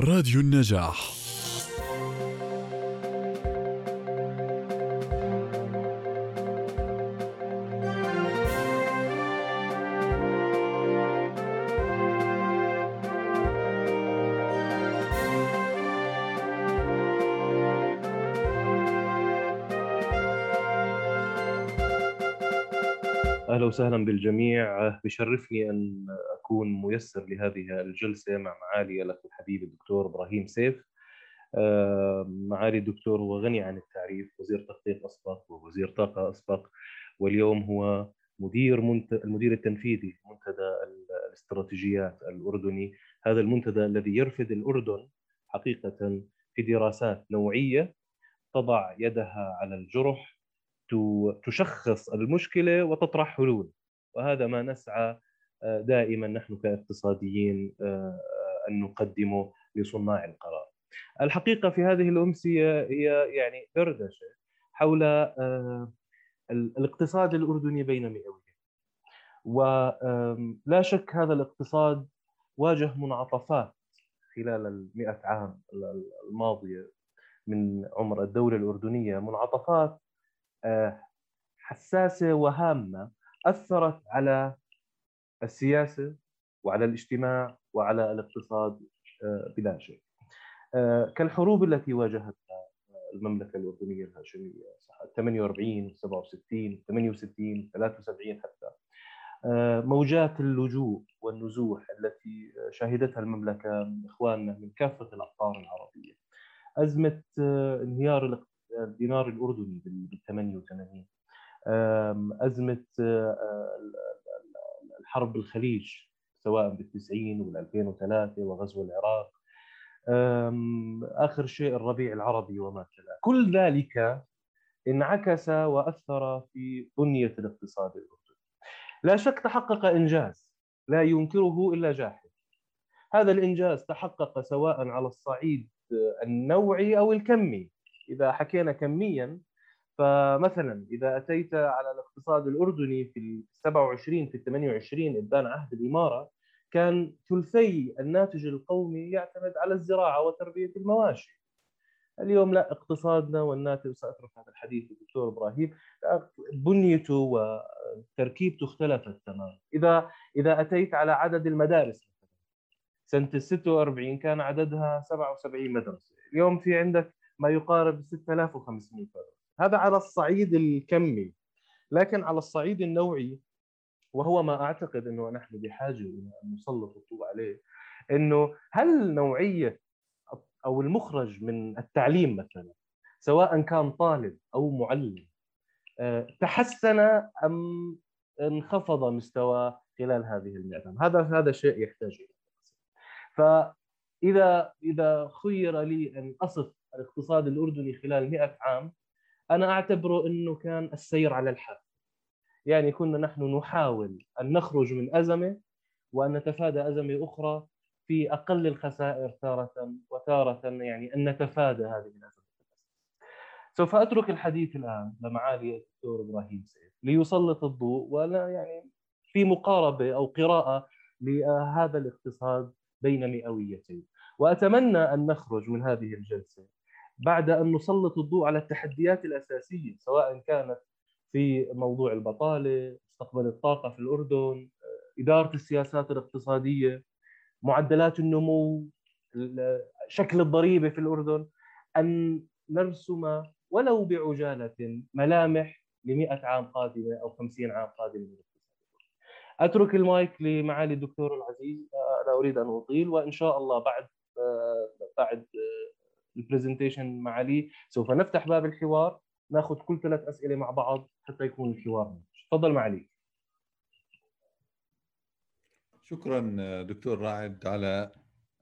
راديو النجاح. أهلا وسهلا بالجميع. بشرفني أن أكون ميسر لهذه الجلسة مع معالي الأخ الحبيب الدكتور إبراهيم سيف. آه، معالي الدكتور هو غني عن التعريف وزير تخطيط أسبق ووزير طاقة أسبق واليوم هو مدير منت... المدير التنفيذي منتدى الاستراتيجيات الأردني. هذا المنتدى الذي يرفد الأردن حقيقة في دراسات نوعية تضع يدها على الجرح تشخص المشكلة وتطرح حلول. وهذا ما نسعى دائما نحن كاقتصاديين آه، أن نقدمه لصناع القرار. الحقيقة في هذه الامسيه هي يعني دردشة حول آه، الاقتصاد الأردني بين مئويين. ولا شك هذا الاقتصاد واجه منعطفات خلال المئة عام الماضية من عمر الدولة الأردنية منعطفات آه، حساسة وهامة أثرت على السياسة وعلى الاجتماع وعلى الاقتصاد آه، بلا شك. آه، كالحروب التي واجهتها المملكة الأردنية الهاشمية 48 67 68 73 حتى موجات اللجوء والنزوح التي شهدتها المملكة من إخواننا من كافة الأقطار العربية. أزمة انهيار الدينار الأردني بال 88 أزمة الحرب بالخليج سواء بال 90 وبال 2003 وغزو العراق. آخر شيء الربيع العربي وما تلا كل ذلك انعكس وأثر في بنية الاقتصاد الأردني. لا شك تحقق إنجاز لا ينكره إلا جاحد. هذا الإنجاز تحقق سواء على الصعيد النوعي أو الكمي. إذا حكينا كميا فمثلا إذا أتيت على الاقتصاد الأردني في ال 27 في ال 28 إبان عهد الإمارة كان ثلثي الناتج القومي يعتمد على الزراعة وتربية المواشي. اليوم لا اقتصادنا والناتج ساترك هذا الحديث للدكتور إبراهيم بنيته وتركيبته اختلفت تماما. إذا إذا أتيت على عدد المدارس سنة ال 46 كان عددها 77 مدرسة، اليوم في عندك ما يقارب 6500 مدرسة هذا على الصعيد الكمي. لكن على الصعيد النوعي وهو ما أعتقد إنه نحن بحاجة إلى أن نسلط الضوء عليه إنه هل نوعية أو المخرج من التعليم مثلا سواء كان طالب أو معلم آه، تحسن أم انخفض مستوى خلال هذه المئة هذا هذا شيء يحتاج إلى فإذا إذا خير لي أن أصف الاقتصاد الأردني خلال 100 عام أنا أعتبره إنه كان السير على الحال. يعني كنا نحن نحاول أن نخرج من أزمة وأن نتفادى أزمة أخرى في أقل الخسائر تارة وتارة يعني أن نتفادى هذه الأزمة. سوف أترك الحديث الآن لمعالي الدكتور إبراهيم سيف ليسلط الضوء ولا يعني في مقاربة أو قراءة لهذا الاقتصاد بين مئويتين. وأتمنى أن نخرج من هذه الجلسة بعد أن نسلط الضوء على التحديات الأساسية سواء كانت في موضوع البطالة، مستقبل الطاقة في الأردن، إدارة السياسات الاقتصادية، معدلات النمو، شكل الضريبة في الأردن، أن نرسم ولو بعجالة ملامح ل 100 عام قادمة أو 50 عام قادمة أترك المايك لمعالي الدكتور العزيز لا أريد أن أطيل وإن شاء الله بعد بعد ال presentation معالي سوف نفتح باب الحوار ناخذ كل ثلاث أسئلة مع بعض حتى يكون الحوار تفضل معالي شكرا دكتور رائد على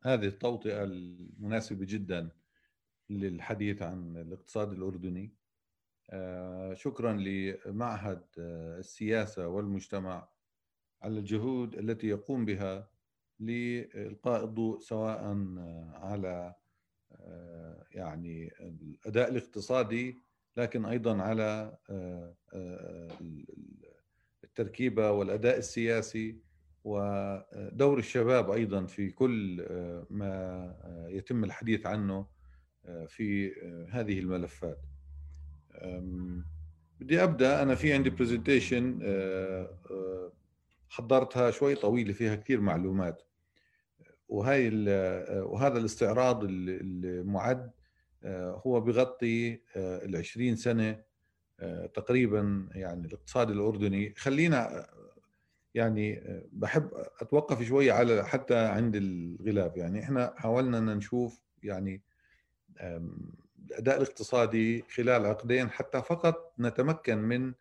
هذه التوطئة المناسبة جدا للحديث عن الاقتصاد الأردني. آه، شكرا لمعهد السياسة والمجتمع على الجهود التي يقوم بها لإلقاء الضوء سواء على آه، يعني الأداء الاقتصادي لكن أيضا على آه، آه، التركيبة والأداء السياسي ودور الشباب أيضا في كل ما يتم الحديث عنه في هذه الملفات. بدي أبدأ. أنا في عندي برزنتيشن حضرتها شوي طويلة فيها كثير معلومات. وهي وهذا الاستعراض المعد هو بغطي ال 20 سنة تقريبا يعني الاقتصاد الأردني. خلينا يعني بحب أتوقف شوي على حتى عند الغلاف. يعني إحنا حاولنا إن نشوف يعني الأداء الاقتصادي خلال عقدين حتى فقط نتمكن من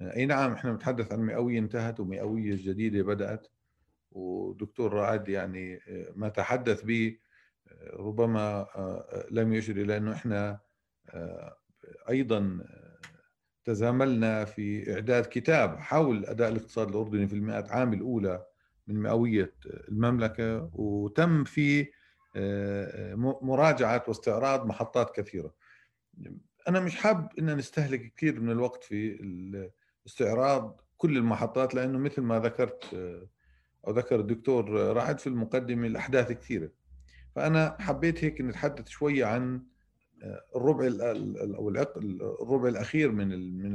أي نعم إحنا بنتحدث عن مئوية انتهت ومئوية جديدة بدأت ودكتور رائد يعني ما تحدث به ربما لم يشر إلى أنه إحنا أيضا تزاملنا في إعداد كتاب حول أداء الاقتصاد الأردني في المئات عام الأولى من مئوية المملكة وتم في مراجعة واستعراض محطات كثيرة. أنا مش حاب إن نستهلك كثير من الوقت في استعراض كل المحطات لأنه مثل ما ذكرت أو ذكر الدكتور رعد في المقدمة الأحداث كثيرة. فأنا حبيت هيك نتحدث شوية عن الربع أو الربع الأخير من من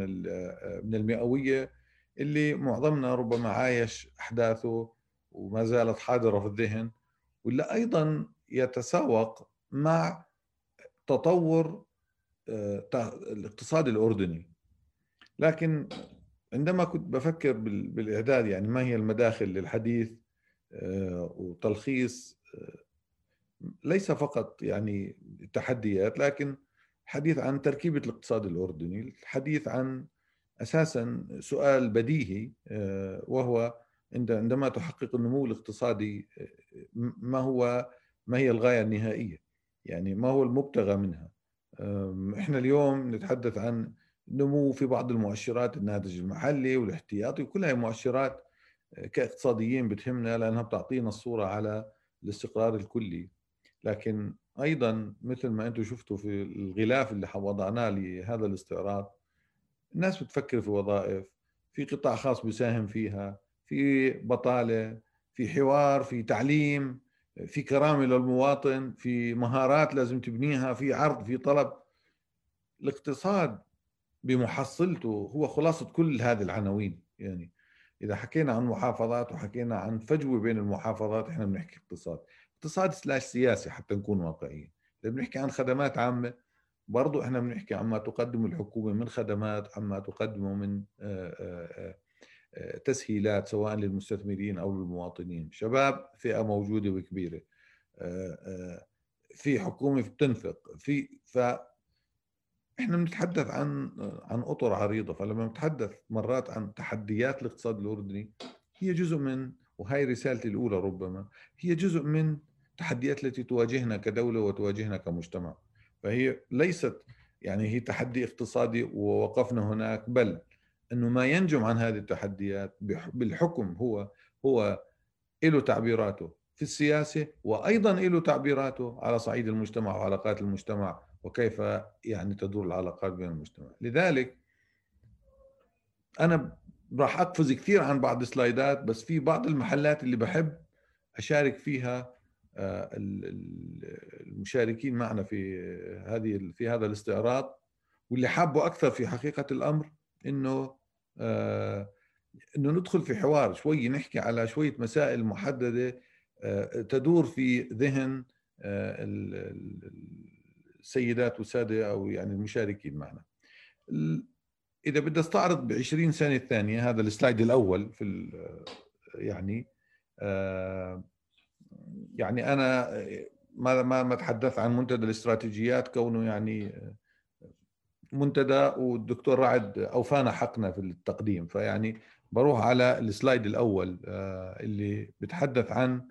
من المئوية اللي معظمنا ربما عايش أحداثه وما زالت حاضرة في الذهن ولا أيضا يتساوق مع تطور الاقتصاد الأردني لكن عندما كنت بفكر بالإعداد يعني ما هي المداخل للحديث وتلخيص ليس فقط يعني تحديات لكن حديث عن تركيبة الاقتصاد الأردني الحديث عن أساسا سؤال بديهي آه، وهو عندما تحقق النمو الاقتصادي آه، ما هو ما هي الغاية النهائية؟ يعني ما هو المبتغى منها؟ إحنا اليوم نتحدث عن نمو في بعض المؤشرات الناتج المحلي والاحتياطي وكلها مؤشرات آه، كاقتصاديين بتهمنا لأنها بتعطينا الصورة على الاستقرار الكلي. لكن أيضا مثل ما أنتم شفتوا في الغلاف اللي وضعناه لهذا الاستعراض الناس بتفكر في وظائف في قطاع خاص بيساهم فيها في بطالة في حوار في تعليم في كرامة للمواطن في مهارات لازم تبنيها في عرض في طلب. الاقتصاد بمحصلته هو خلاصة كل هذه العناوين يعني إذا حكينا عن محافظات وحكينا عن فجوة بين المحافظات إحنا بنحكي اقتصاد. اقتصاد سلاش سياسي حتى نكون واقعيين. إذا بنحكي عن خدمات عامة برضو إحنا بنحكي عما تقدم الحكومة من خدمات عما تقدمه من تسهيلات سواء للمستثمرين أو للمواطنين. شباب فئة موجودة وكبيرة. في حكومة بتنفق في ف إحنا بنتحدث عن عن أطر عريضة فلما نتحدث مرات عن تحديات الاقتصاد الأردني هي جزء من وهي رسالتي الأولى ربما هي جزء من التحديات التي تواجهنا كدولة وتواجهنا كمجتمع. فهي ليست يعني هي تحدي اقتصادي ووقفنا هناك بل إنه ما ينجم عن هذه التحديات بالحكم هو هو له تعبيراته في السياسة وأيضا له تعبيراته على صعيد المجتمع وعلاقات المجتمع وكيف يعني تدور العلاقات بين المجتمع. لذلك أنا راح أقفز كثير عن بعض السلايدات بس في بعض المحلات اللي بحب أشارك فيها آه، المشاركين معنا في هذه في هذا الاستعراض. واللي حابه أكثر في حقيقة الأمر إنه آه، إنه ندخل في حوار شوي نحكي على شوية مسائل محددة آه، تدور في ذهن السيدات والساده أو يعني المشاركين معنا. إذا بدي أستعرض ب 20 سنة الثانية هذا السلايد الأول في يعني يعني أنا ما ما ما تحدث عن منتدى الاستراتيجيات كونه يعني منتدى والدكتور رعد أوفانا حقنا في التقديم فيعني بروح على السلايد الأول آه، اللي بتحدث عن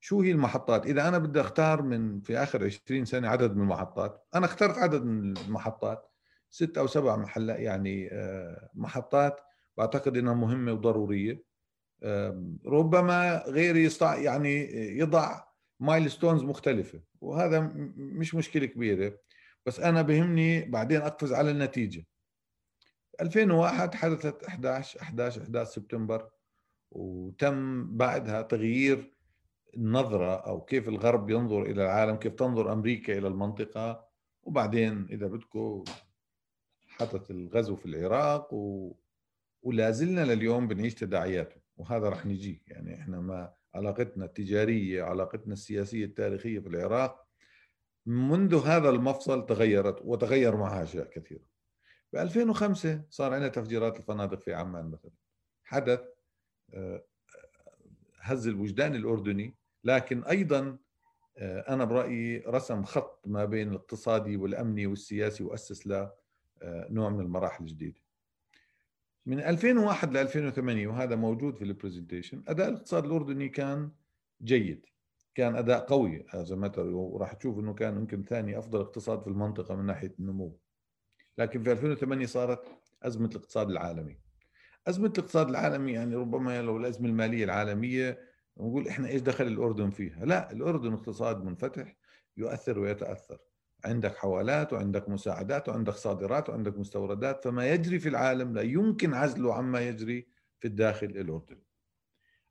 شو هي المحطات؟ إذا أنا بدي أختار من في آخر 20 سنة عدد من المحطات أنا اخترت عدد من المحطات ست أو سبع محلات يعني آه، محطات بعتقد إنها مهمة وضرورية. ربما غيري يستطيع يعني يضع مايلستونز مختلفة وهذا مش مشكلة كبيرة. بس أنا بهمني بعدين أقفز على النتيجة. 2001 حدثت 11 11 11 سبتمبر وتم بعدها تغيير النظرة أو كيف الغرب ينظر إلى العالم كيف تنظر أمريكا إلى المنطقة. وبعدين إذا بدكم حدث الغزو في العراق و... ولا زلنا لليوم بنعيش تداعياته وهذا رح نجي. يعني إحنا ما علاقتنا التجارية علاقتنا السياسية التاريخية في العراق منذ هذا المفصل تغيرت وتغير معها أشياء كثيرة. ب 2005 صار عندنا تفجيرات الفنادق في عمان مثلا. حدث آه، هز الوجدان الأردني لكن أيضا آه، أنا برأيي رسم خط ما بين الاقتصادي والأمني والسياسي وأسس له آه، نوع من المراحل الجديدة. من 2001 ل 2008 وهذا موجود في البرزنتيشن أداء الاقتصاد الأردني كان جيد كان أداء قوي هذا متى وراح تشوف أنه كان يمكن ثاني أفضل اقتصاد في المنطقة من ناحية النمو. لكن في 2008 صارت أزمة الاقتصاد العالمي. أزمة الاقتصاد العالمي يعني ربما لو الأزمة المالية العالمية نقول إحنا إيش دخل الأردن فيها؟ لا الأردن اقتصاد منفتح يؤثر ويتأثر. عندك حوالات وعندك مساعدات وعندك صادرات وعندك مستوردات فما يجري في العالم لا يمكن عزله عما يجري في الداخل الأردني.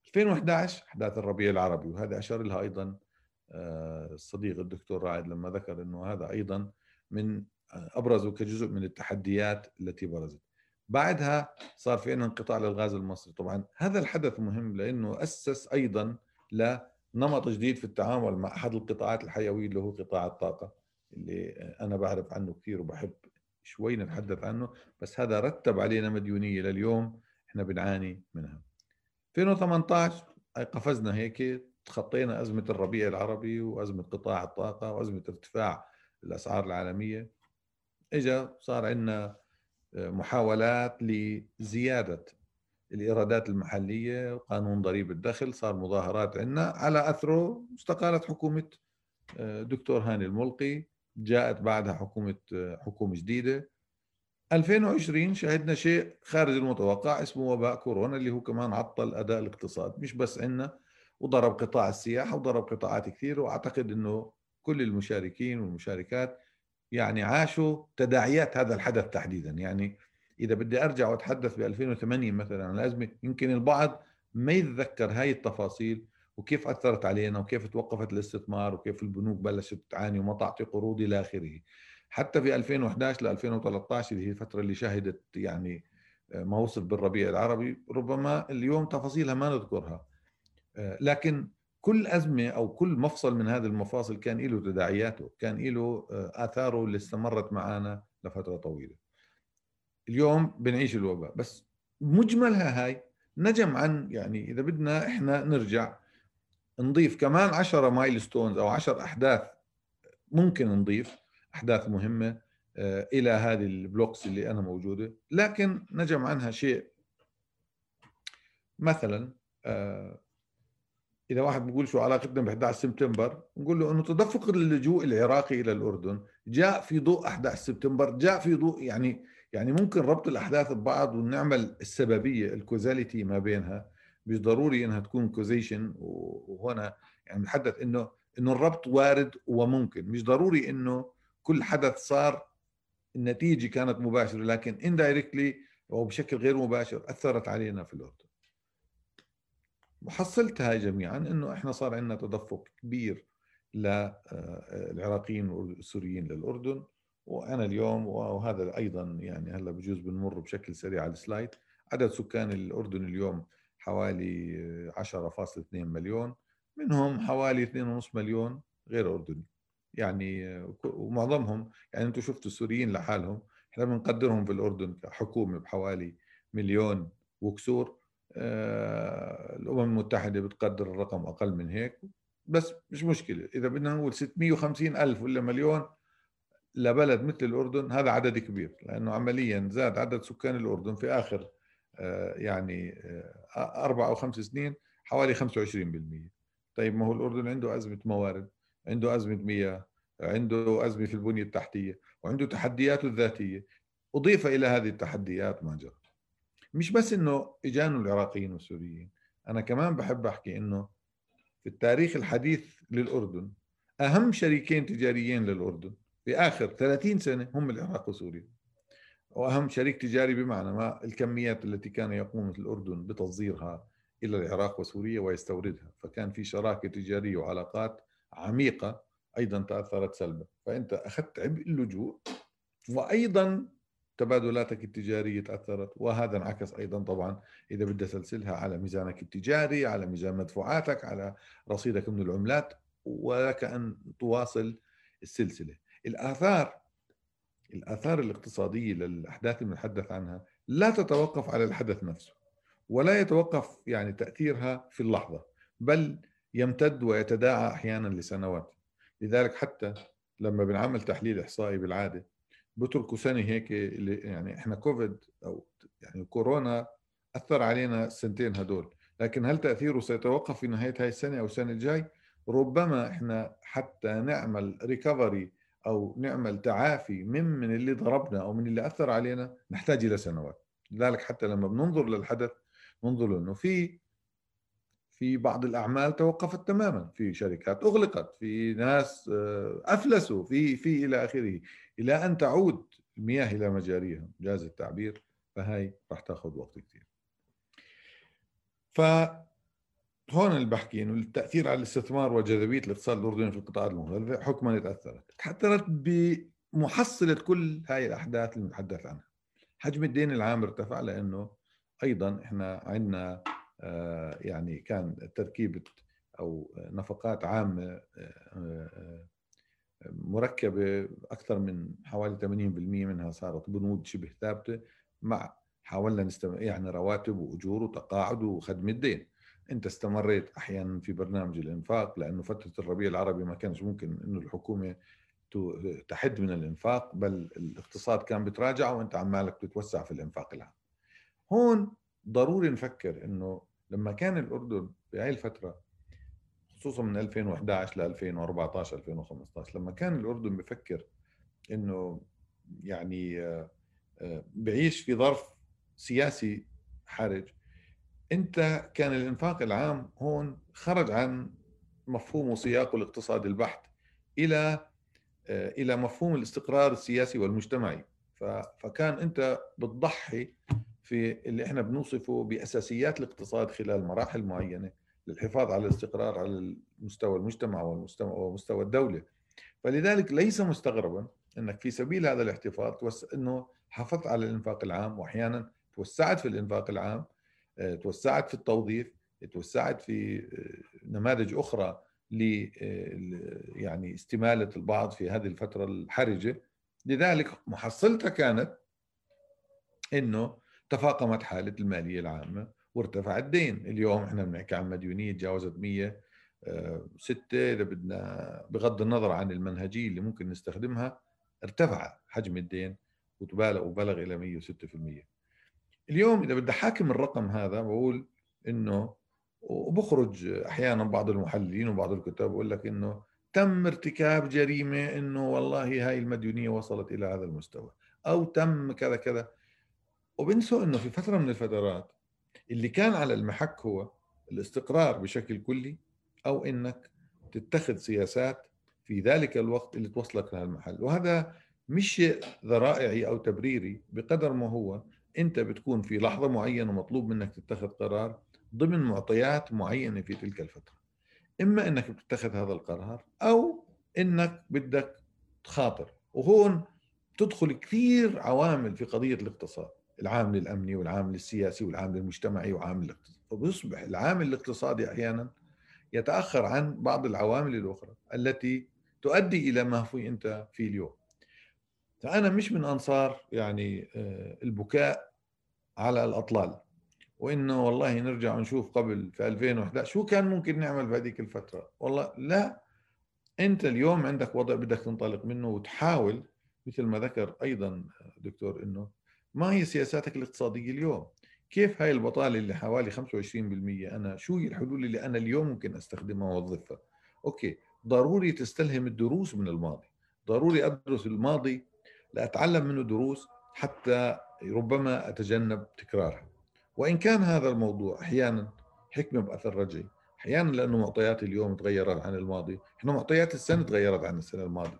2011 أحداث الربيع العربي وهذا أشار لها أيضا آه، الصديق الدكتور رائد لما ذكر أنه هذا أيضا من ابرزوا كجزء من التحديات التي برزت. بعدها صار في انقطاع للغاز المصري. طبعا هذا الحدث مهم لأنه أسس أيضا لنمط جديد في التعامل مع أحد القطاعات الحيوية اللي هو قطاع الطاقة اللي أنا بعرف عنه كثير وبحب شوي نتحدث عنه بس هذا رتب علينا مديونية لليوم إحنا بنعاني منها. 2018 قفزنا هيك تخطينا أزمة الربيع العربي وأزمة قطاع الطاقة وأزمة ارتفاع الأسعار العالمية. اجى صار عندنا محاولات لزيادة الإيرادات المحلية وقانون ضريبة الدخل صار مظاهرات عندنا. على أثره استقالت حكومة آه، دكتور هاني الملقي جاءت بعدها حكومة آه، حكومة جديدة. 2020 شهدنا شيء خارج المتوقع اسمه وباء كورونا اللي هو كمان عطل أداء الاقتصاد. مش بس عندنا وضرب قطاع السياحة وضرب قطاعات كثيرة وأعتقد إنه كل المشاركين والمشاركات يعني عاشوا تداعيات هذا الحدث تحديدا. يعني إذا بدي أرجع وأتحدث ب 2008 مثلا عن الأزمة يمكن البعض ما يتذكر هاي التفاصيل وكيف أثرت علينا وكيف توقفت الاستثمار وكيف البنوك بلشت تعاني وما تعطي قروض إلى آخره. حتى في 2011 ل 2013 اللي هي الفترة اللي شهدت يعني آه، ما وصل بالربيع العربي ربما اليوم تفاصيلها ما نذكرها. آه، لكن كل أزمة أو كل مفصل من هذه المفاصل كان له تداعياته كان له آه، آثاره اللي استمرت معنا لفترة طويلة. اليوم بنعيش الوباء. بس مجملها هاي نجم عن يعني إذا بدنا إحنا نرجع نضيف كمان عشرة milestones أو عشر أحداث ممكن نضيف أحداث مهمة آه، إلى هذه ال blocks اللي أنا موجودة. لكن نجم عنها شيء. مثلا آه، إذا واحد بيقول شو علاقتنا ب 11 سبتمبر نقول له إنه تدفق اللجوء العراقي إلى الأردن جاء في ضوء 11 سبتمبر جاء في ضوء يعني يعني ممكن ربط الأحداث ببعض ونعمل السببية ال causality ما بينها مش ضروري إنها تكون causation وهنا يعني بنتحدث إنه إنه الربط وارد وممكن مش ضروري إنه كل حدث صار النتيجه كانت مباشرة لكن indirectly أو بشكل غير مباشر أثرت علينا في الأردن. ومحصلتها جميعا إنه إحنا صار عندنا تدفق كبير للعراقيين والسوريين للأردن وأنا اليوم وهذا أيضا يعني هلأ بجوز بنمر بشكل سريع على السلايد. عدد سكان الأردن اليوم حوالي 10.2 مليون منهم حوالي 2.5 مليون غير أردني. يعني ومعظمهم يعني أنتم شفتوا السوريين لحالهم إحنا بنقدرهم في الأردن كحكومة بحوالي مليون وكسور. آه، الأمم المتحدة بتقدر الرقم أقل من هيك. بس مش مشكلة إذا بدنا نقول 650 ألف ولا مليون لبلد مثل الأردن هذا عدد كبير لأنه عمليا زاد عدد سكان الأردن في آخر آه، يعني آه، أربع أو خمس سنين حوالي 25% طيب ما هو الأردن عنده أزمة موارد عنده أزمة مياه عنده أزمة في البنية التحتية وعنده تحدياته الذاتية. أضيف إلى هذه التحديات ما جرى مش بس إنه إجانوا العراقيين والسوريين أنا كمان بحب أحكي إنه في التاريخ الحديث للأردن أهم شريكين تجاريين للأردن في آخر 30 سنة هم العراق وسوريا وأهم شريك تجاري بمعنى ما الكميات التي كان يقوم الأردن بتصديرها إلى العراق وسوريا ويستوردها. فكان في شراكة تجارية وعلاقات عميقة أيضا تأثرت سلبا. فأنت أخذت عبء اللجوء وأيضا تبادلاتك التجارية تأثرت وهذا انعكس أيضا طبعا إذا بدي أسلسلها على ميزانك التجاري على ميزان مدفوعاتك على رصيدك من العملات ولك أن تواصل السلسلة. الآثار الآثار الاقتصادية للأحداث المتحدث عنها لا تتوقف على الحدث نفسه ولا يتوقف يعني تأثيرها في اللحظة بل يمتد ويتداعى أحيانا لسنوات. لذلك حتى لما بنعمل تحليل إحصائي بالعادة بتركوا سنه هيك اللي يعني إحنا كوفيد أو يعني كورونا أثر علينا السنتين هدول. لكن هل تأثيره سيتوقف في نهاية هاي السنة أو السنة الجاي؟ ربما إحنا حتى نعمل recovery أو نعمل تعافي من من اللي ضربنا أو من اللي أثر علينا نحتاج إلى سنوات. لذلك حتى لما بننظر للحدث ننظر إنه في في بعض الأعمال توقفت تماما في شركات أغلقت في ناس آه، أفلسوا في في إلى آخره. إلى أن تعود المياه إلى مجاريها جاز التعبير فهي راح تاخذ وقت كثير ف هون اللي بحكي إنه التأثير على الاستثمار وجاذبية الاقتصاد الأردني في القطاعات المختلفه حكما تأثرت. تأثرت بمحصلة كل هاي الأحداث اللي بنتحدث عنها. حجم الدين العام ارتفع لأنه أيضا إحنا عندنا يعني كان تركيبه أو نفقات عامة آه، آه، مركبة أكثر من حوالي 80% منها صارت بنود شبه ثابتة مع حاولنا نستمر يعني رواتب وأجور وتقاعد وخدمة دين أنت استمريت أحيانا في برنامج الإنفاق لأنه فترة الربيع العربي ما كانش ممكن إنه الحكومة تحد من الإنفاق بل الاقتصاد كان بتراجع وأنت عمالك تتوسع في الإنفاق العام. هون ضروري نفكر إنه لما كان الأردن بهاي الفترة خصوصا من 2011 ل 2014 2015 لما كان الأردن بفكر إنه يعني آه، آه، بعيش في ظرف سياسي حرج أنت كان الإنفاق العام هون خرج عن مفهوم وسياقه الاقتصادي البحت إلى آه، إلى مفهوم الاستقرار السياسي والمجتمعي. فكان أنت بتضحي في اللي إحنا بنوصفه بأساسيات الاقتصاد خلال مراحل معينة للحفاظ على الاستقرار على مستوى المجتمع والمستوى ومستوى الدولة. فلذلك ليس مستغربا إنك في سبيل هذا الاحتفاظ توس... إنه حافظت على الإنفاق العام واحيانا توسعت في الإنفاق العام آه، توسعت في التوظيف توسعت في آه، نماذج أخرى ل آه، يعني استمالة البعض في هذه الفترة الحرجة. لذلك محصلتها كانت إنه تفاقمت حالة المالية العامة وارتفع الدين اليوم إحنا بنحكي عن مديونية تجاوزت 100 ستة. إذا بدنا بغض النظر عن المنهجية اللي ممكن نستخدمها ارتفع حجم الدين وتبالغ وبلغ إلى 106% اليوم إذا بدي حاكم الرقم هذا بقول إنه وبخرج أحيانا بعض المحللين وبعض الكتاب بقول لك إنه تم ارتكاب جريمة إنه والله هاي المديونية وصلت إلى هذا المستوى أو تم كذا كذا. وبنسوا إنه في فترة من الفترات اللي كان على المحك هو الاستقرار بشكل كلي أو إنك تتخذ سياسات في ذلك الوقت اللي توصلك لهالمحل وهذا مش شيء ذرائعي أو تبريري بقدر ما هو أنت بتكون في لحظة معينة مطلوب منك تتخذ قرار ضمن معطيات معينة في تلك الفترة. إما إنك بتتخذ هذا القرار أو إنك بدك تخاطر. وهون تدخل كثير عوامل في قضية الاقتصاد. العامل الامني والعامل السياسي والعامل المجتمعي وعامل الاقتصادي فبيصبح العامل الاقتصادي أحيانا يتأخر عن بعض العوامل الأخرى التي تؤدي إلى ما في أنت فيه اليوم. فأنا مش من أنصار يعني آه، البكاء على الأطلال. وإنه والله نرجع نشوف قبل في 2011 شو كان ممكن نعمل بهذيك الفترة. والله لا. أنت اليوم عندك وضع بدك تنطلق منه وتحاول مثل ما ذكر أيضا دكتور إنه ما هي سياساتك الاقتصادية اليوم؟ كيف هاي البطالة اللي حوالي 25% أنا شو هي الحلول اللي أنا اليوم ممكن أستخدمها وأوظفها؟ أوكي ضروري تستلهم الدروس من الماضي. ضروري أدرس الماضي لأتعلم منه دروس حتى ربما أتجنب تكرارها. وإن كان هذا الموضوع أحيانا حكمة بأثر رجعي. أحيانا لأنه معطيات اليوم تغيرت عن الماضي. إحنا معطيات السنة تغيرت عن السنة الماضية.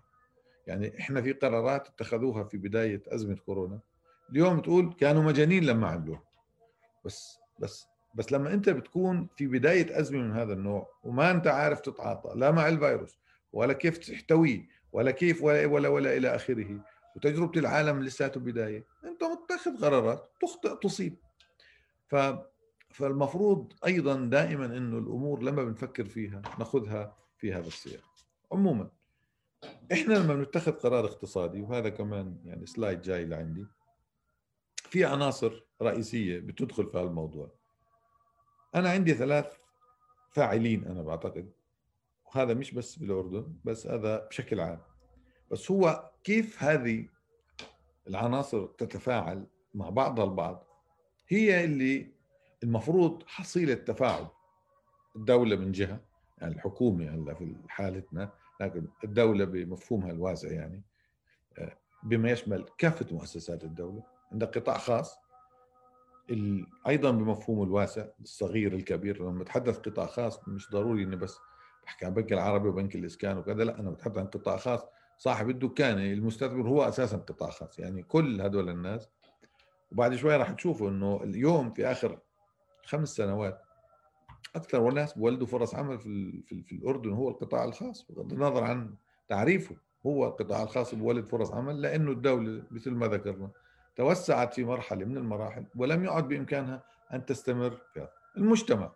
يعني إحنا في قرارات اتخذوها في بداية أزمة كورونا. اليوم تقول كانوا مجانين لما عملوها. بس بس بس لما أنت بتكون في بداية أزمة من هذا النوع وما أنت عارف تتعاطى لا مع الفيروس ولا كيف تحتويه ولا كيف ولا ولا ولا إلى آخره وتجربة العالم لساته بداية أنت متخذ قرارات تخطئ تصيب. ف فالمفروض أيضا دائما إنه الأمور لما بنفكر فيها ناخذها في هذا السياق. عموما إحنا لما بنتخذ قرار اقتصادي وهذا كمان يعني سلايد جاي لعندي في عناصر رئيسية بتدخل في هذا الموضوع أنا عندي ثلاث فاعلين أنا بعتقد وهذا مش بس بالأردن بس هذا بشكل عام. بس هو كيف هذه العناصر تتفاعل مع بعضها البعض؟ هي اللي المفروض حصيلة تفاعل. الدولة من جهة يعني الحكومة هلأ في حالتنا لكن الدولة بمفهومها الواسع يعني آه، بما يشمل كافة مؤسسات الدولة. عندك قطاع خاص أيضا بمفهومه الواسع الصغير الكبير لما بتحدث قطاع خاص مش ضروري إني بس بحكي عن بنك العربي وبنك الإسكان وكذا لا أنا بتحدث عن قطاع خاص صاحب الدكان المستثمر هو أساسا قطاع خاص يعني كل هدول الناس. وبعد شوي راح تشوفوا إنه اليوم في آخر خمس سنوات أكثر الناس بولدوا فرص عمل في في, في الأردن هو القطاع الخاص بغض النظر عن تعريفه هو القطاع الخاص بولد فرص عمل لأنه الدولة مثل ما ذكرنا توسعت في مرحلة من المراحل ولم يعد بإمكانها أن تستمر فيها المجتمع.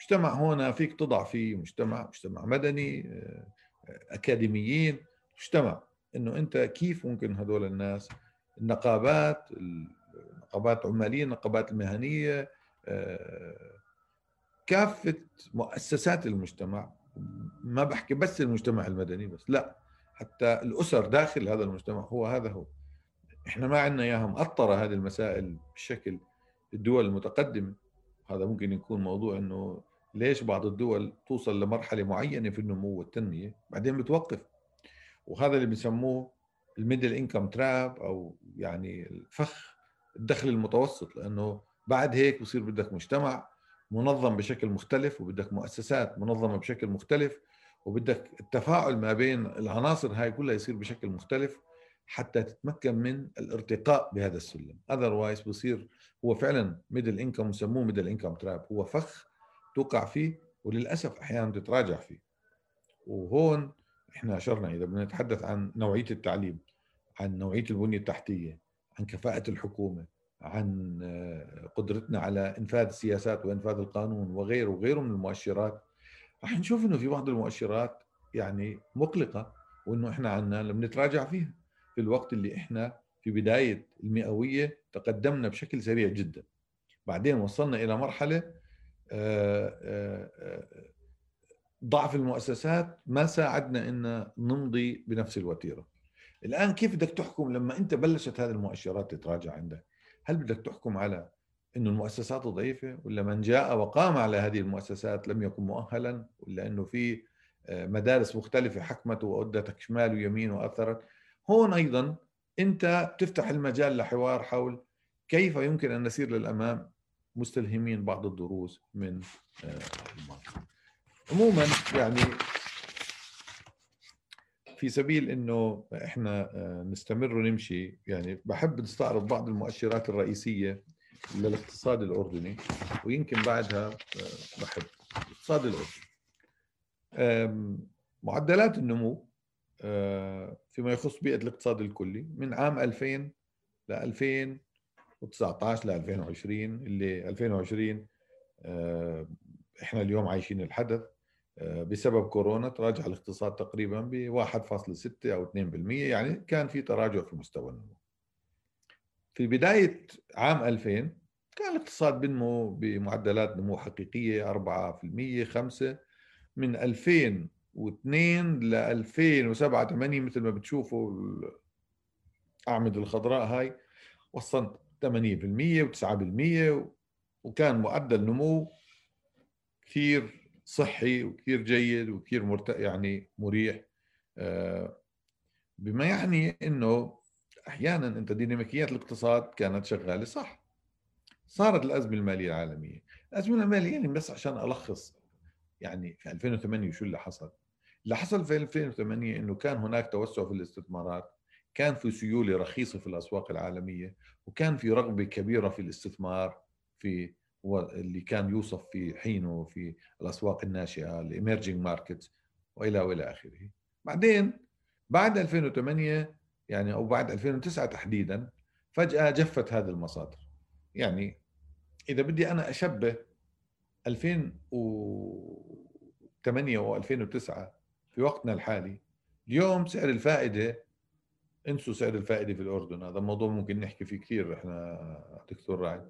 مجتمع هنا فيك تضع فيه مجتمع مجتمع مدني آه، أكاديميين. مجتمع إنه أنت كيف ممكن هذول الناس النقابات النقابات العمالية النقابات المهنية آه، كافة مؤسسات المجتمع. ما بحكي بس المجتمع المدني بس لا حتى الأسر داخل هذا المجتمع هو هذا هو. إحنا ما عندنا اياها مأطرة هذه المسائل بشكل الدول المتقدمة. هذا ممكن يكون موضوع إنه ليش بعض الدول توصل لمرحلة معينة في النمو والتنمية بعدين بتوقف. وهذا اللي بيسموه الميدل إنكم تراب أو يعني الفخ الدخل المتوسط. لأنه بعد هيك بصير بدك مجتمع منظم بشكل مختلف وبدك مؤسسات منظمة بشكل مختلف وبدك التفاعل ما بين العناصر هاي كلها يصير بشكل مختلف. حتى تتمكن من الارتقاء بهذا السلم. otherwise بصير هو فعلا middle income يسموه middle income trap هو فخ توقع فيه وللأسف أحيانا تتراجع فيه. وهون إحنا أشرنا إذا بدنا نتحدث عن نوعية التعليم عن نوعية البنية التحتية عن كفاءة الحكومة عن آه، قدرتنا على إنفاذ السياسات وإنفاذ القانون وغيره وغيره من المؤشرات. راح نشوف إنه في بعض المؤشرات يعني مقلقة وإنه إحنا عندنا لم نتراجع فيها. في الوقت اللي إحنا في بداية المئوية تقدمنا بشكل سريع جدا. بعدين وصلنا إلى مرحلة آه، آه، ضعف المؤسسات ما ساعدنا إن نمضي بنفس الوتيرة. الآن كيف بدك تحكم لما أنت بلشت هذه المؤشرات تتراجع عندك؟ هل بدك تحكم على إنه المؤسسات ضعيفة ولا من جاء وقام على هذه المؤسسات لم يكن مؤهلا ولا إنه في آه، مدارس مختلفة حكمت وأدتك شمال ويمين وأثرت؟ هون أيضا أنت بتفتح المجال لحوار حول كيف يمكن أن نسير للأمام مستلهمين بعض الدروس من آه، الماضي. عموما يعني في سبيل إنه إحنا آه، نستمر ونمشي يعني بحب نستعرض بعض المؤشرات الرئيسية للاقتصاد الأردني ويمكن بعدها آه، بحب الاقتصاد الاردني معدلات النمو فيما يخص بيئة الاقتصاد الكلي من عام 2000 ل 2019 ل 2020 اللي 2020 إحنا اليوم عايشين الحدث آه، بسبب كورونا تراجع الاقتصاد تقريبا ب 1.6 أو 2% يعني كان في تراجع في مستوى النمو. في بداية عام 2000 كان الاقتصاد بينمو بمعدلات نمو حقيقية 4% 5 من 2002 ل 2007 8 مثل ما بتشوفوا الأعمدة الخضراء هاي وصلت 8% و9% وكان معدل نمو كثير صحي وكثير جيد وكثير مرت... يعني مريح. آه، بما يعني إنه أحيانا أنت ديناميكيات الاقتصاد كانت شغالة صح. صارت الأزمة المالية العالمية. الأزمة المالية يعني بس عشان ألخص يعني في 2008 شو اللي حصل. اللي حصل في 2008 إنه كان هناك توسع في الاستثمارات كان في سيولة رخيصة في الأسواق العالمية وكان في رغبة كبيرة في الاستثمار في اللي كان يوصف في حينه في الأسواق الناشئة ال emerging market وإلى وإلى آخره. بعدين بعد 2008 يعني أو بعد 2009 تحديدا فجأة جفت هذه المصادر. يعني إذا بدي أنا أشبه 2008 و 2009 في وقتنا الحالي. اليوم سعر الفائدة انسوا سعر الفائدة في الأردن. هذا موضوع ممكن نحكي فيه كثير إحنا دكتور راعي.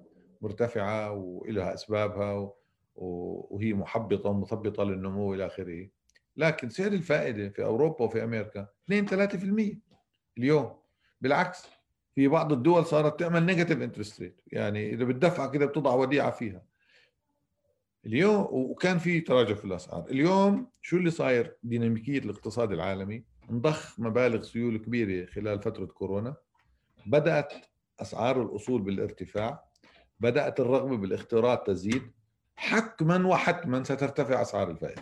مرتفعة ولها أسبابها وهي محبطة ومثبطة للنمو إلى آخره. لكن سعر الفائدة في أوروبا وفي أمريكا 2 3% اليوم. بالعكس في بعض الدول صارت تعمل negative interest rate يعني إذا بتدفع كده بتضع وديعة فيها. اليوم وكان في تراجع في الأسعار. اليوم شو اللي صاير؟ ديناميكية الاقتصاد العالمي انضخ مبالغ سيولة كبيرة خلال فترة كورونا. بدأت أسعار الأصول بالارتفاع. بدأت الرغبة بالاختراط تزيد. حتما وحتما سترتفع أسعار الفائده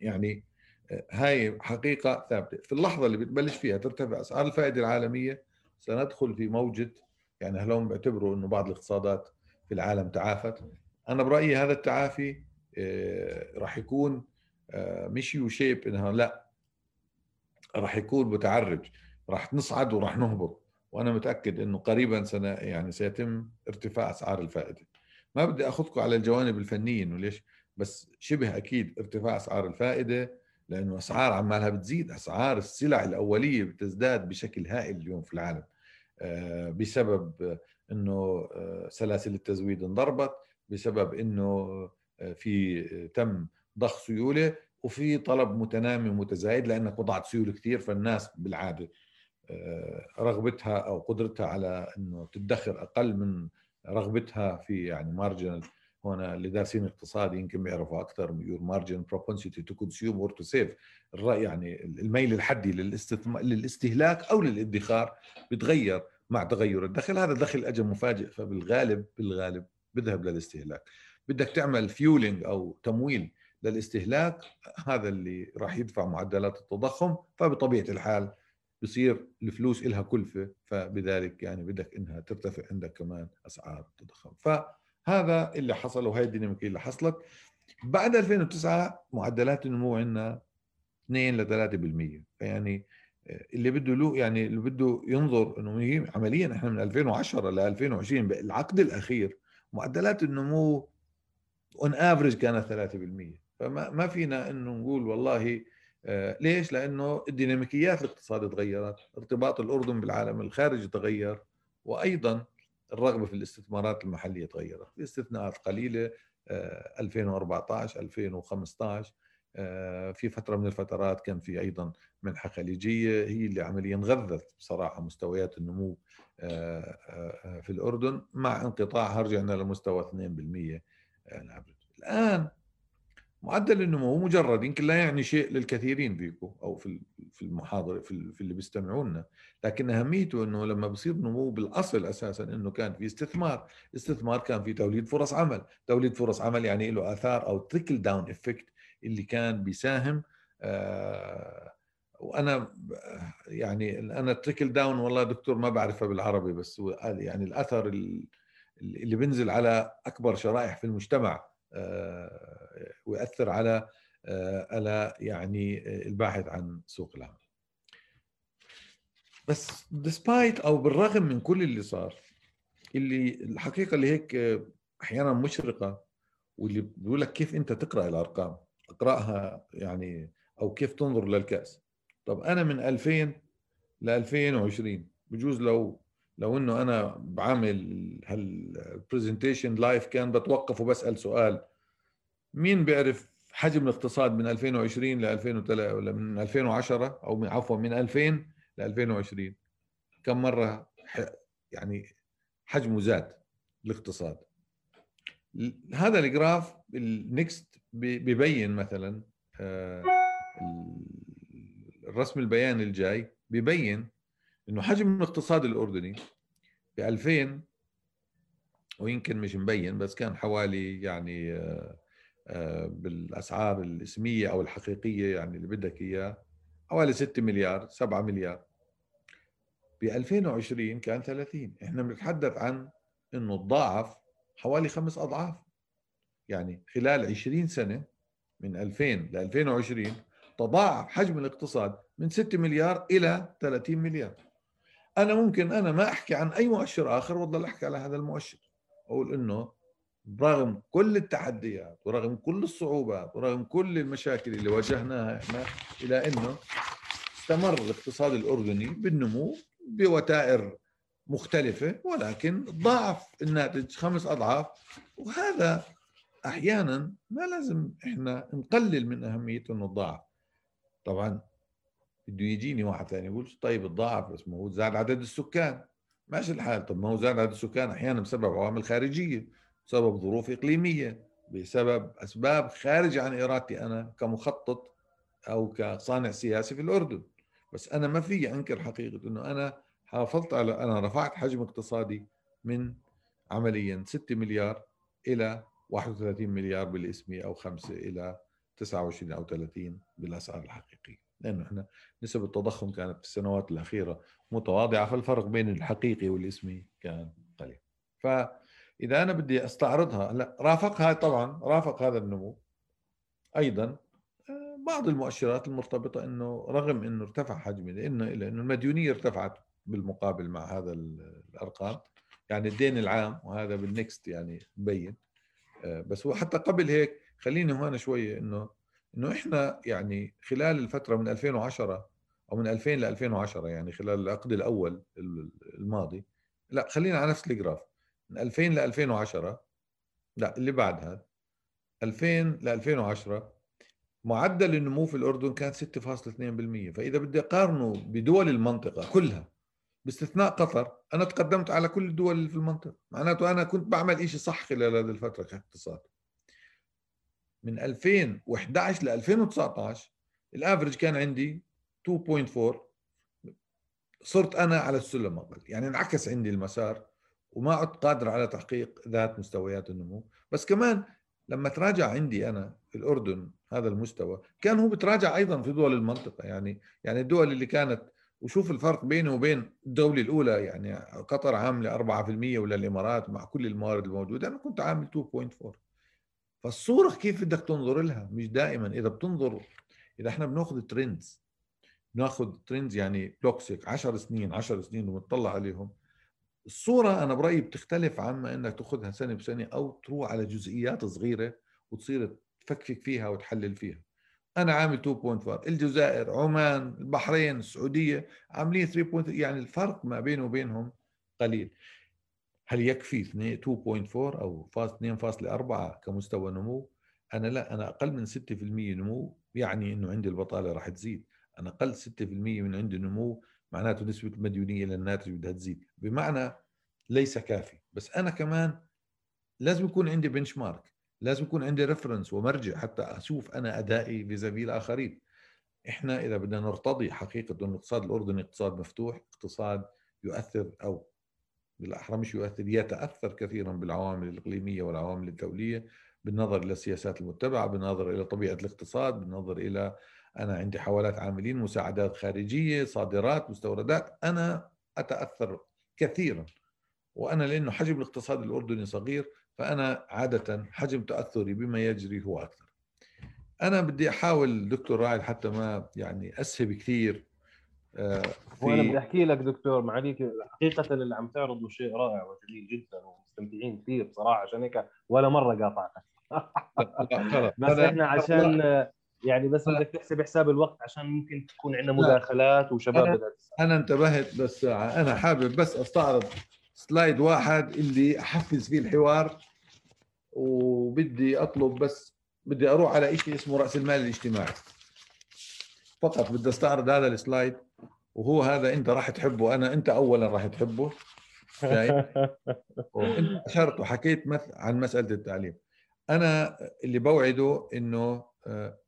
يعني آه، هاي حقيقة ثابتة. في اللحظة اللي بتبلش فيها ترتفع أسعار الفائدة العالمية سندخل في موجة. يعني هلهم بيعتبروا إنه بعض الاقتصادات في العالم تعافت. أنا برأيي هذا التعافي آه، راح يكون آه، مش يو شيب إنها لا. راح يكون متعرج راح نصعد وراح نهبط. وأنا متأكد إنه قريبا سنة يعني سيتم ارتفاع أسعار الفائدة. ما بدي أخذكم على الجوانب الفنيه إنه ليش بس شبه أكيد ارتفاع أسعار الفائدة لأنه أسعار عمالها بتزيد. أسعار السلع الأولية بتزداد بشكل هائل اليوم في العالم آه، بسبب إنه سلاسل التزويد انضربت. بسبب إنه آه، في آه، تم ضخ سيولة وفي طلب متنامي ومتزايد لأنك وضعت سيولة كثير فالناس بالعادة آه، رغبتها أو قدرتها على إنه تدخر أقل من رغبتها في يعني marginal هنا اللي دارسين اقتصاد يمكن بيعرفوا أكثر your marginal propensity to consume or to save يعني الميل الحدي للاستثمار للاستهلاك أو للادخار بتغير مع تغير الدخل. هذا دخل اجى مفاجئ فبالغالب بالغالب بذهب للاستهلاك. بدك تعمل فيولينج أو تمويل للاستهلاك هذا اللي راح يدفع معدلات التضخم فبطبيعة الحال بصير الفلوس إلها كلفة فبذلك يعني بدك إنها ترتفع عندك كمان أسعار التضخم. فهذا اللي حصل وهي الديناميكية اللي حصلت. بعد 2009 معدلات النمو عندنا 2 ل 3% فيعني اللي بده له يعني اللي بده ينظر إنه عمليا إحنا من 2010 ل 2020 بالعقد الأخير معدلات النمو on average كانت 3% فما ما فينا إنه نقول والله آه، ليش؟ لأنه الديناميكيات الاقتصاديه تغيرت، ارتباط الأردن بالعالم الخارجي تغير وأيضا الرغبة في الاستثمارات المحلية تغيرت، في استثناءات قليلة 2014 آه، 2015 آه، في فترة من الفترات كان في أيضا منحة خليجية هي اللي عمليا غذت بصراحة مستويات النمو في الأردن مع انقطاعها رجعنا لمستوى 2% الآن معدل النمو مجرد يمكن لا يعني شيء للكثيرين فيكم أو في في المحاضره في, في اللي بيستمعونا لكن أهميته إنه لما بصير نمو بالأصل أساسا إنه كان في استثمار. استثمار كان في توليد فرص عمل. توليد فرص عمل يعني له آثار أو trickle down effect اللي كان بيساهم آه وأنا يعني أنا trickle down والله دكتور ما بعرفها بالعربي بس يعني الأثر اللي بينزل على أكبر شرائح في المجتمع آه، ويأثر على آه، على يعني الباحث عن سوق العمل. بس despite أو بالرغم من كل اللي صار اللي الحقيقة اللي هيك أحيانا مشرقة واللي بيقول لك كيف أنت تقرأ الأرقام اقرأها يعني أو كيف تنظر للكأس. طب أنا من 2000 ل 2020 بجوز لو لو إنه أنا بعمل هال presentation live كان بتوقف وبسأل سؤال مين بيعرف حجم الاقتصاد من 2020 ل 2003 ولا من 2010 أو من عفوا من 2000 ل 2020 كم مرة يعني حجمه زاد الاقتصاد؟ هذا ال graph ال next ببين مثلا آه، الرسم البياني الجاي ببين إنه حجم الاقتصاد الأردني ب 2000 ويمكن مش مبين بس كان حوالي يعني آه، آه، بالأسعار الاسمية أو الحقيقية يعني اللي بدك إياه حوالي 6 مليار 7 مليار. ب 2020 كان 30 إحنا بنتحدث عن إنه تضاعف حوالي خمس أضعاف. يعني خلال 20 سنة من 2000 ل 2020 تضاعف حجم الاقتصاد من 6 مليار إلى 30 مليار. أنا ممكن أنا ما أحكي عن أي مؤشر آخر واضل أحكي على هذا المؤشر. أقول إنه رغم كل التحديات ورغم كل الصعوبات ورغم كل المشاكل اللي واجهناها إحنا إلى إنه استمر الاقتصاد الأردني بالنمو بوتائر مختلفة ولكن ضاعف الناتج خمس أضعاف. وهذا أحيانا ما لازم إحنا نقلل من اهميته إنه ضاعف طبعا بده يجيني واحد ثاني يقول طيب تضاعف بس ما هو زاد عدد السكان. ماشي الحال. طب ما هو زاد عدد السكان أحيانا بسبب عوامل خارجية بسبب ظروف إقليمية بسبب أسباب خارجه عن إرادتي أنا كمخطط أو كصانع سياسي في الأردن. بس أنا ما في أنكر حقيقة إنه أنا حافظت على أنا رفعت حجم اقتصادي من عمليا 6 مليار إلى 31 مليار بالاسمي أو 5 إلى 29 أو 30 بالأسعار الحقيقية لأنه إحنا نسب التضخم كانت في السنوات الأخيرة متواضعة فالفرق بين الحقيقي والاسمي كان قليل. فإذا أنا بدي أستعرضها هلا رافقها طبعا رافق هذا النمو. أيضا آه، بعض المؤشرات المرتبطة إنه رغم إنه ارتفع حجمي لأنه لأنه المديونية ارتفعت بالمقابل مع هذا الأرقام يعني الدين العام وهذا بالنكست يعني مبين آه، بس هو حتى قبل هيك خليني هون شوية إنه إنه إحنا يعني خلال الفترة من 2010 أو من 2000 ل 2010 يعني خلال العقد الأول الماضي لا خلينا على نفس الجراف من 2000 ل 2010 لا اللي بعدها 2000 ل 2010 معدل النمو في الأردن كان 6.2% فإذا بدي أقارنه بدول المنطقة كلها باستثناء قطر أنا تقدمت على كل الدول اللي في المنطقة معناته أنا كنت بعمل شيء صح خلال هذه الفترة كاقتصاد. من 2011 ل 2019 الافرج كان عندي 2.4 صرت أنا على السلم أقل يعني انعكس عندي المسار وما عدت قادر على تحقيق ذات مستويات النمو. بس كمان لما تراجع عندي أنا في الأردن هذا المستوى كان هو بتراجع أيضا في دول المنطقة. يعني يعني الدول اللي كانت وشوف الفرق بينه وبين الدولة الأولى يعني قطر عاملة 4% ولا الإمارات مع كل الموارد الموجودة. أنا كنت عامل 2.4 فالصورة كيف بدك تنظر لها؟ مش دائما. إذا بتنظر إذا إحنا بناخذ trends بناخذ trends يعني blocks هيك 10 سنين 10 سنين وبنطلع عليهم الصورة أنا برأيي بتختلف عما إنك تاخذها سنة بسنة أو تروح على جزئيات صغيرة وتصير تفكفك فيها وتحلل فيها. أنا عامل 2.4 الجزائر عمان البحرين السعودية عاملين 3. يعني الفرق ما بينه وبينهم قليل. هل يكفي 2.4 أو 2.4 كمستوى نمو؟ أنا لا أنا أقل من 6% نمو يعني إنه عندي البطالة راح تزيد. أنا أقل 6% من عندي نمو معناته نسبة المديونية للناتج بدها تزيد. بمعنى ليس كافي. بس أنا كمان لازم يكون عندي benchmark لازم يكون عندي reference ومرجع حتى أشوف أنا أدائي vis-à-vis الآخرين. إحنا إذا بدنا نرتضي حقيقة إنه الاقتصاد الأردني اقتصاد مفتوح اقتصاد يؤثر أو بالاحرى مش يؤثر يتأثر كثيرا بالعوامل الإقليمية والعوامل الدولية بالنظر إلى السياسات المتبعة بالنظر إلى طبيعة الاقتصاد بالنظر إلى أنا عندي حوالات عاملين مساعدات خارجية صادرات مستوردات. أنا أتأثر كثيرا. وأنا لأنه حجم الاقتصاد الأردني صغير فأنا عادة حجم تأثري بما يجري هو أكثر. أنا بدي أحاول دكتور راعي حتى ما يعني أسهب كثير في وأنا بدي أحكي لك دكتور معاليك حقيقة اللي عم تعرضه شيء رائع وجميل جدا ومستمتعين كثير بصراحة عشان هيك ولا مرة قاطعتك. بس إحنا عشان يعني بس بدك تحسب حساب الوقت عشان ممكن تكون عندنا مداخلات وشباب أنا, أنا انتبهت بس أنا حابب بس أستعرض سلايد واحد اللي أحفز فيه الحوار وبدي أطلب بس بدي أروح على شيء اسمه رأس المال الاجتماعي. فقط بدي أستعرض هذا السلايد. وهو هذا أنت راح تحبه أنا أنت اولا راح تحبه. وانت أشرت وحكيت عن مسألة التعليم. أنا اللي بوعده إنه آه،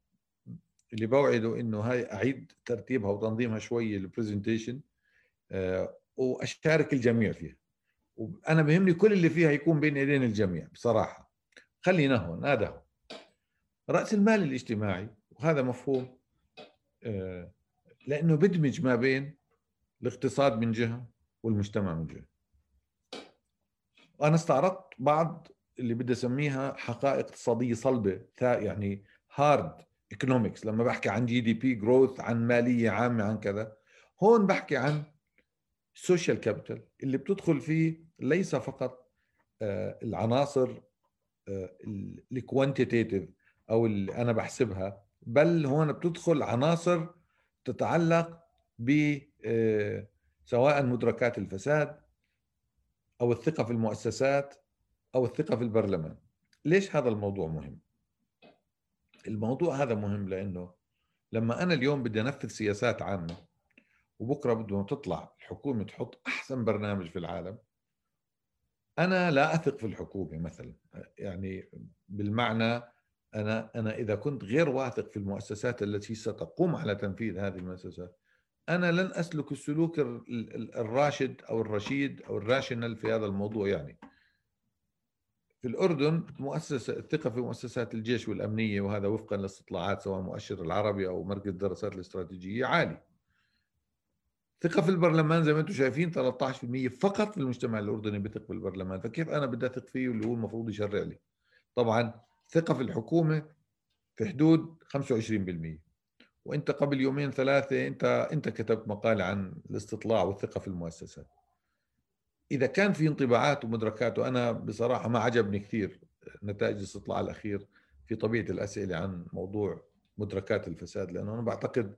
اللي بوعده إنه هاي أعيد ترتيبها وتنظيمها شوي البرزنتيشن آه، وأشارك الجميع فيها. وأنا بهمني كل اللي فيها يكون بين ايدين الجميع بصراحة. خلينا هون هذا هو. رأس المال الاجتماعي وهذا مفهوم آه، لأنه بدمج ما بين الاقتصاد من جهة والمجتمع من جهة. وأنا استعرضت بعض اللي بدي أسميها حقائق اقتصادية صلبة يعني hard economics لما بحكي عن GDP growth عن مالية عامة عن كذا. هون بحكي عن social capital اللي بتدخل فيه ليس فقط آه، العناصر الكوانتيتيف أو اللي أنا بحسبها بل هون بتدخل عناصر تتعلق ب آه، سواء مدركات الفساد أو الثقة في المؤسسات أو الثقة في البرلمان. ليش هذا الموضوع مهم؟ الموضوع هذا مهم لأنه لما أنا اليوم بدي أنفذ سياسات عامة وبكرة بده تطلع الحكومة تحط أحسن برنامج في العالم أنا لا أثق في الحكومة مثلا. يعني بالمعنى أنا أنا إذا كنت غير واثق في المؤسسات التي ستقوم على تنفيذ هذه المؤسسات أنا لن أسلك السلوك الراشد أو الرشيد أو الراشنال في هذا الموضوع يعني. في الأردن مؤسسه الثقة في مؤسسات الجيش والأمنية وهذا وفقا لاستطلاعات سواء مؤشر العربي أو مركز الدراسات الاستراتيجية عالي. ثقة في البرلمان زي ما أنتم شايفين 13% فقط في المجتمع الأردني بثق بالبرلمان فكيف أنا بدي أثق فيه اللي هو المفروض يشرع لي؟ طبعا ثقة في الحكومة في حدود 25% وأنت قبل يومين ثلاثة أنت أنت كتبت مقاله عن الاستطلاع والثقة في المؤسسات. إذا كان في انطباعات ومدركات وأنا بصراحة ما عجبني كثير نتائج الاستطلاع الأخير في طبيعة الأسئلة عن موضوع مدركات الفساد لأنه أنا بعتقد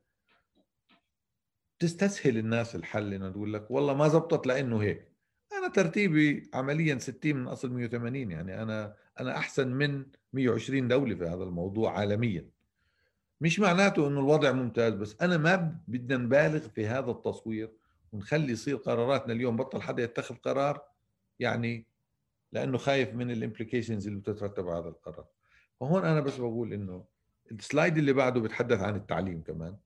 تستسهل الناس الحل إنه تقول لك والله ما زبطت لأنه هيك. أنا ترتيبي عمليا 60 من أصل 180 يعني أنا أنا أحسن من 120 دولة في هذا الموضوع عالميا. مش معناته إنه الوضع ممتاز بس أنا ما بدنا نبالغ في هذا التصوير ونخلي يصير قراراتنا اليوم بطل حدا يتخذ قرار يعني لأنه خايف من الامبليكيشنز اللي بتترتب على هذا القرار. فهون أنا بس بقول إنه السلايد اللي بعده بيتحدث عن التعليم كمان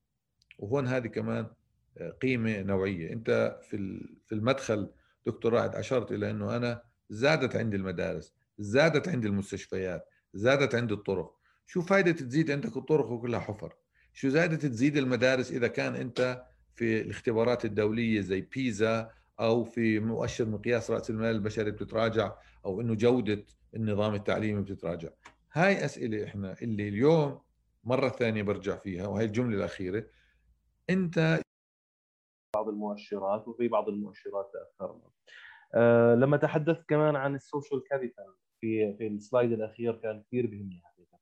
وهون هذه كمان قيمة نوعية. أنت في في المدخل دكتور رائد أشرت إلى إنه أنا زادت عندي المدارس زادت عندي المستشفيات زادت عندي الطرق. شو فائده تزيد عندك الطرق وكلها حفر؟ شو زادت تزيد المدارس إذا كان أنت في الاختبارات الدولية زي بيزا أو في مؤشر مقياس رأس المال البشري بتتراجع أو إنه جودة النظام التعليمي بتتراجع؟ هاي أسئلة إحنا اللي اليوم مرة ثانية برجع فيها وهي الجملة الأخيرة. أنت المؤشرات وفي بعض المؤشرات تأخرنا. أه لما تحدثت كمان عن ال social capital في في ال slide الأخير كان كثير بهمني حقيقه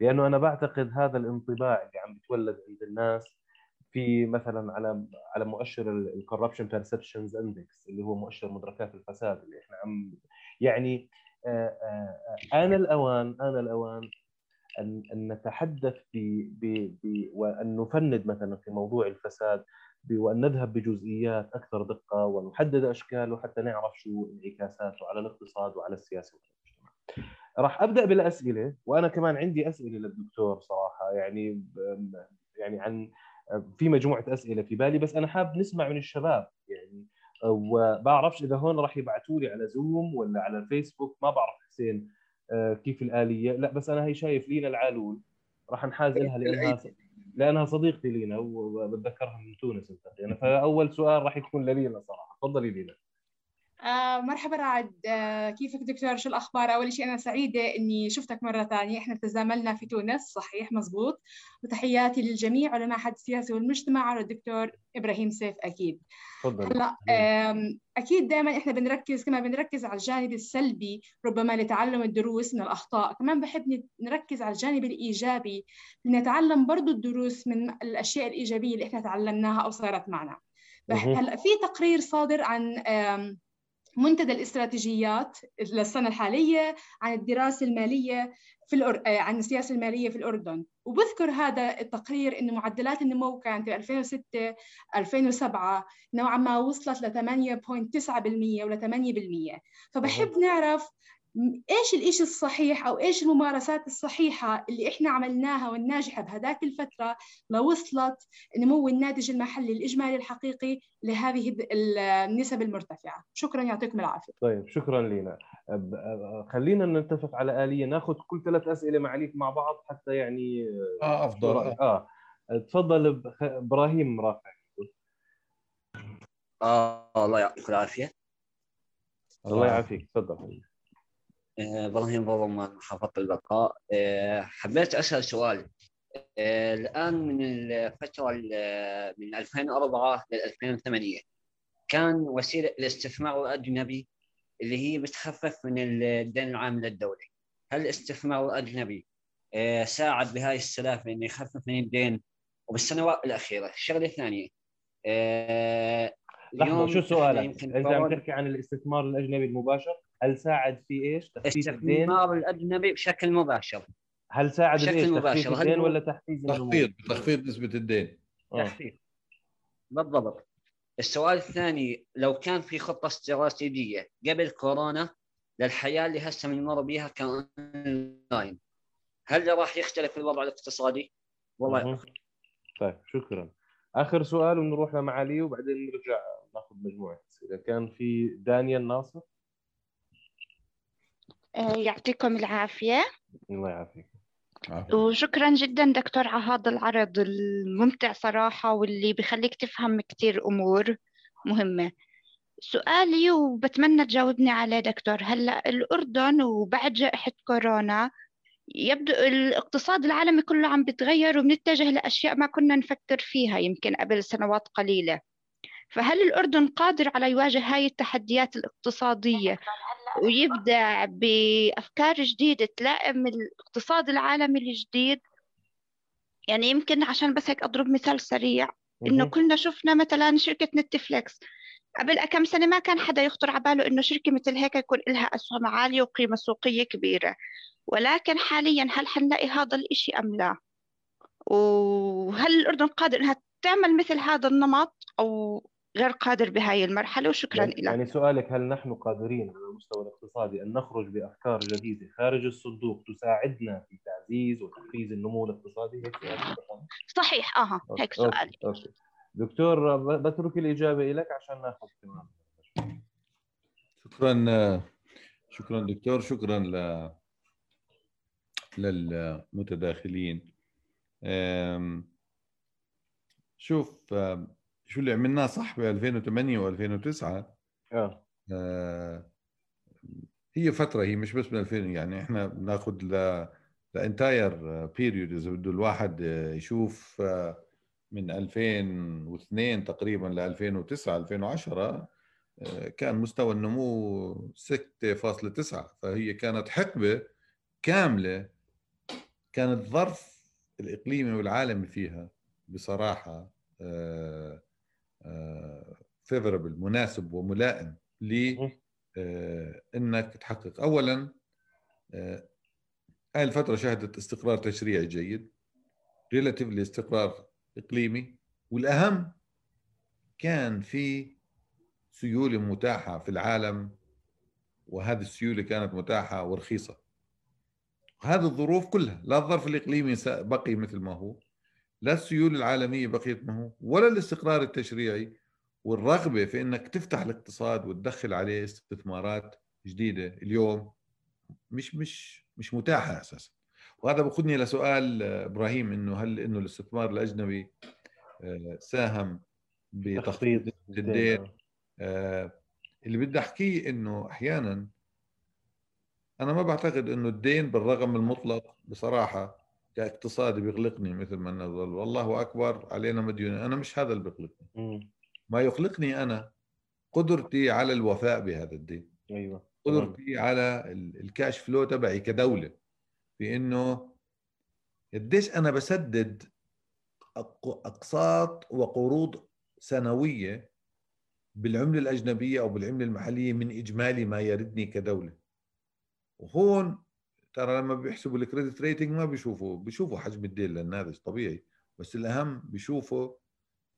لأنه أنا بعتقد هذا الانطباع اللي عم بتولد عند الناس في مثلا على على مؤشر ال corruption perceptions index اللي هو مؤشر مدركات الفساد اللي إحنا عم يعني آه، آه، آن الأوان آن الأوان أن أن نتحدث ب وأن نفند مثلا في موضوع الفساد وان نذهب بجزئيات أكثر دقة ونحدد اشكاله حتى نعرف شو انعكاساته على الاقتصاد وعلى السياسة والمجتمع. راح أبدأ بالأسئلة وأنا كمان عندي أسئلة للدكتور صراحة يعني يعني عن في مجموعة أسئلة في بالي بس أنا حاب نسمع من الشباب يعني وبعرفش إذا هون راح يبعثوا لي على زوم ولا على الفيسبوك ما بعرف حسين آه، كيف الآلية لا بس أنا هي شايف لينا العالول راح نحاز لها لانها لأنها صديقتي لينا وبتذكرها من تونس أنت يعني فأول سؤال راح يكون للينا صراحة. تفضلي لينا. آه مرحبا رعد. آه كيفك دكتور؟ شو الأخبار؟ أول شيء أنا سعيدة إني شفتك مرة ثانية. إحنا تزاملنا في تونس صحيح مزبوط. وتحياتي للجميع علماء حد السياسة والمجتمع على الدكتور إبراهيم سيف أكيد. تفضل. هلا أكيد دائما إحنا بنركز كما بنركز على الجانب السلبي ربما لتعلم الدروس من الأخطاء. كمان بحب نركز على الجانب الإيجابي لنتعلم برضو الدروس من الأشياء الإيجابية اللي إحنا تعلمناها أو صارت معنا. هلا في تقرير صادر عن منتدى الاستراتيجيات للسنة الحالية عن الدراسة المالية في الأر... آه، عن السياسة المالية في الأردن. وبذكر هذا التقرير أن معدلات النمو كانت في 2006 2007 نوعا ما وصلت ل 8.9% ولا 8% فبحب نعرف إيش الإشي الصحيح أو إيش الممارسات الصحيحة اللي إحنا عملناها والناجحة بهذاك الفترة لوصلت نمو الناتج المحلي الإجمالي الحقيقي لهذه النسب المرتفعة. شكرا يعطيكم العافية. طيب شكرا لنا خلينا نتفق على آلية ناخذ كل ثلاث أسئلة معاليك مع بعض حتى يعني آه أفضل. آه. تفضل إبراهيم رافع. آه الله يعطيك العافية. الله يعافيك. تفضل. إبراهيم بابا من محافظة البقاء. آه، حبيت أسأل سؤال. آه، الآن من الفترة من 2004 ل 2008 كان وسيلة الاستثمار الأجنبي اللي هي بتخفف من الدين العام للدولة. هل الاستثمار الأجنبي ساعد بهاي السلافة إنه يخفف من الدين وبالسنوات الأخيرة؟ الشغلة الثانية لحظة شو سؤالك؟ إذا عم تحكي عن الاستثمار الأجنبي المباشر. هل ساعد في إيش؟ تخفيف الدين؟ الاستثمار الأجنبي بشكل مباشر. هل ساعد بشكل مباشر. تخفيف الدين ولا تحفيز تخفيض تخفيض نسبة الدين. آه. تخفيض بالضبط. السؤال الثاني لو كان في خطة استراتيجية قبل كورونا للحياة اللي هسه بنمر بها كأونلاين هل راح يختلف الوضع الاقتصادي؟ والله طيب شكرا. آخر سؤال ونروح لمعالي وبعدين نرجع ناخذ مجموعة أسئلة. كان في دانيال ناصر؟ يعطيكم العافية. الله يعافيك. وشكرا جدا دكتور على هذا العرض الممتع صراحة واللي بخليك تفهم كتير أمور مهمة. سؤالي وبتمنى تجاوبني عليه دكتور هلأ الأردن وبعد جائحة كورونا يبدو الاقتصاد العالمي كله عم بيتغير وبنتجه لأشياء ما كنا نفكر فيها يمكن قبل سنوات قليلة. فهل الأردن قادر على يواجه هاي التحديات الاقتصادية؟ ويبدع بأفكار جديدة تلائم الاقتصاد العالمي الجديد. يعني يمكن عشان بس هيك أضرب مثال سريع إنه كلنا شفنا مثلا شركة نتفليكس. قبل كم سنة ما كان حدا يخطر على باله إنه شركة مثل هيك يكون لها أسهم عالية وقيمة سوقية كبيرة. ولكن حاليا هل حنلاقي هذا الإشي أم لا؟ وهل الأردن قادر إنها تعمل مثل هذا النمط؟ أو غير قادر بهاي المرحلة وشكرا يعني لك يعني سؤالك هل نحن قادرين على المستوى الاقتصادي أن نخرج بأفكار جديدة خارج الصندوق تساعدنا في تعزيز وتحفيز النمو الاقتصادي؟ هيك سؤالك صحيح أها هيك سؤالي okay. okay. دكتور بترك الإجابة لك عشان نأخذ كمان شكرا شكرا دكتور شكرا ل للمتداخلين. شوف شو اللي عملناه صح ب 2008 و2009 آه. آه هي فترة هي مش بس من 2000 يعني إحنا بناخذ ل ل entire period إذا بده الواحد يشوف آه، من 2002 تقريبا ل 2009 2010 كان مستوى النمو 6.9 فهي كانت حقبة كاملة كان الظرف الإقليمي والعالمي فيها بصراحة آه، favorable مناسب وملائم ل آه، إنك تحقق. اولا آه، هاي الفترة شهدت استقرار تشريعي جيد ريلاتيفلي استقرار إقليمي والأهم كان في سيولة متاحة في العالم وهذه السيولة كانت متاحة ورخيصة. هذه الظروف كلها لا الظرف الإقليمي بقي مثل ما هو لا السيولة العالمية بقيت ما هو ولا الاستقرار التشريعي والرغبة في إنك تفتح الاقتصاد وتدخل عليه استثمارات جديدة اليوم مش مش مش متاحة أساسا. وهذا بأخذني لسؤال إبراهيم إنه هل إنه الاستثمار الأجنبي آه، ساهم بتخفيض الدين؟ آه، اللي بدي أحكيه إنه أحيانا أنا ما بعتقد إنه الدين بالرقم المطلق بصراحة كاقتصادي بيغلقني مثل ما نظل. والله أكبر علينا مديون أنا مش هذا اللي بيقلقني ما يقلقني أنا قدرتي على الوفاء بهذا الدين. أيوه قدرتي على ال cash flow تبعي كدولة في إنه قديش أنا بسدد أقساط وقروض سنوية بالعملة الأجنبية أو بالعملة المحلية من إجمالي ما يردني كدولة. وهون ترى لما بيحسبوا ال credit rating ما بيشوفوا بيشوفوا حجم الدين هذا طبيعي بس الأهم بيشوفوا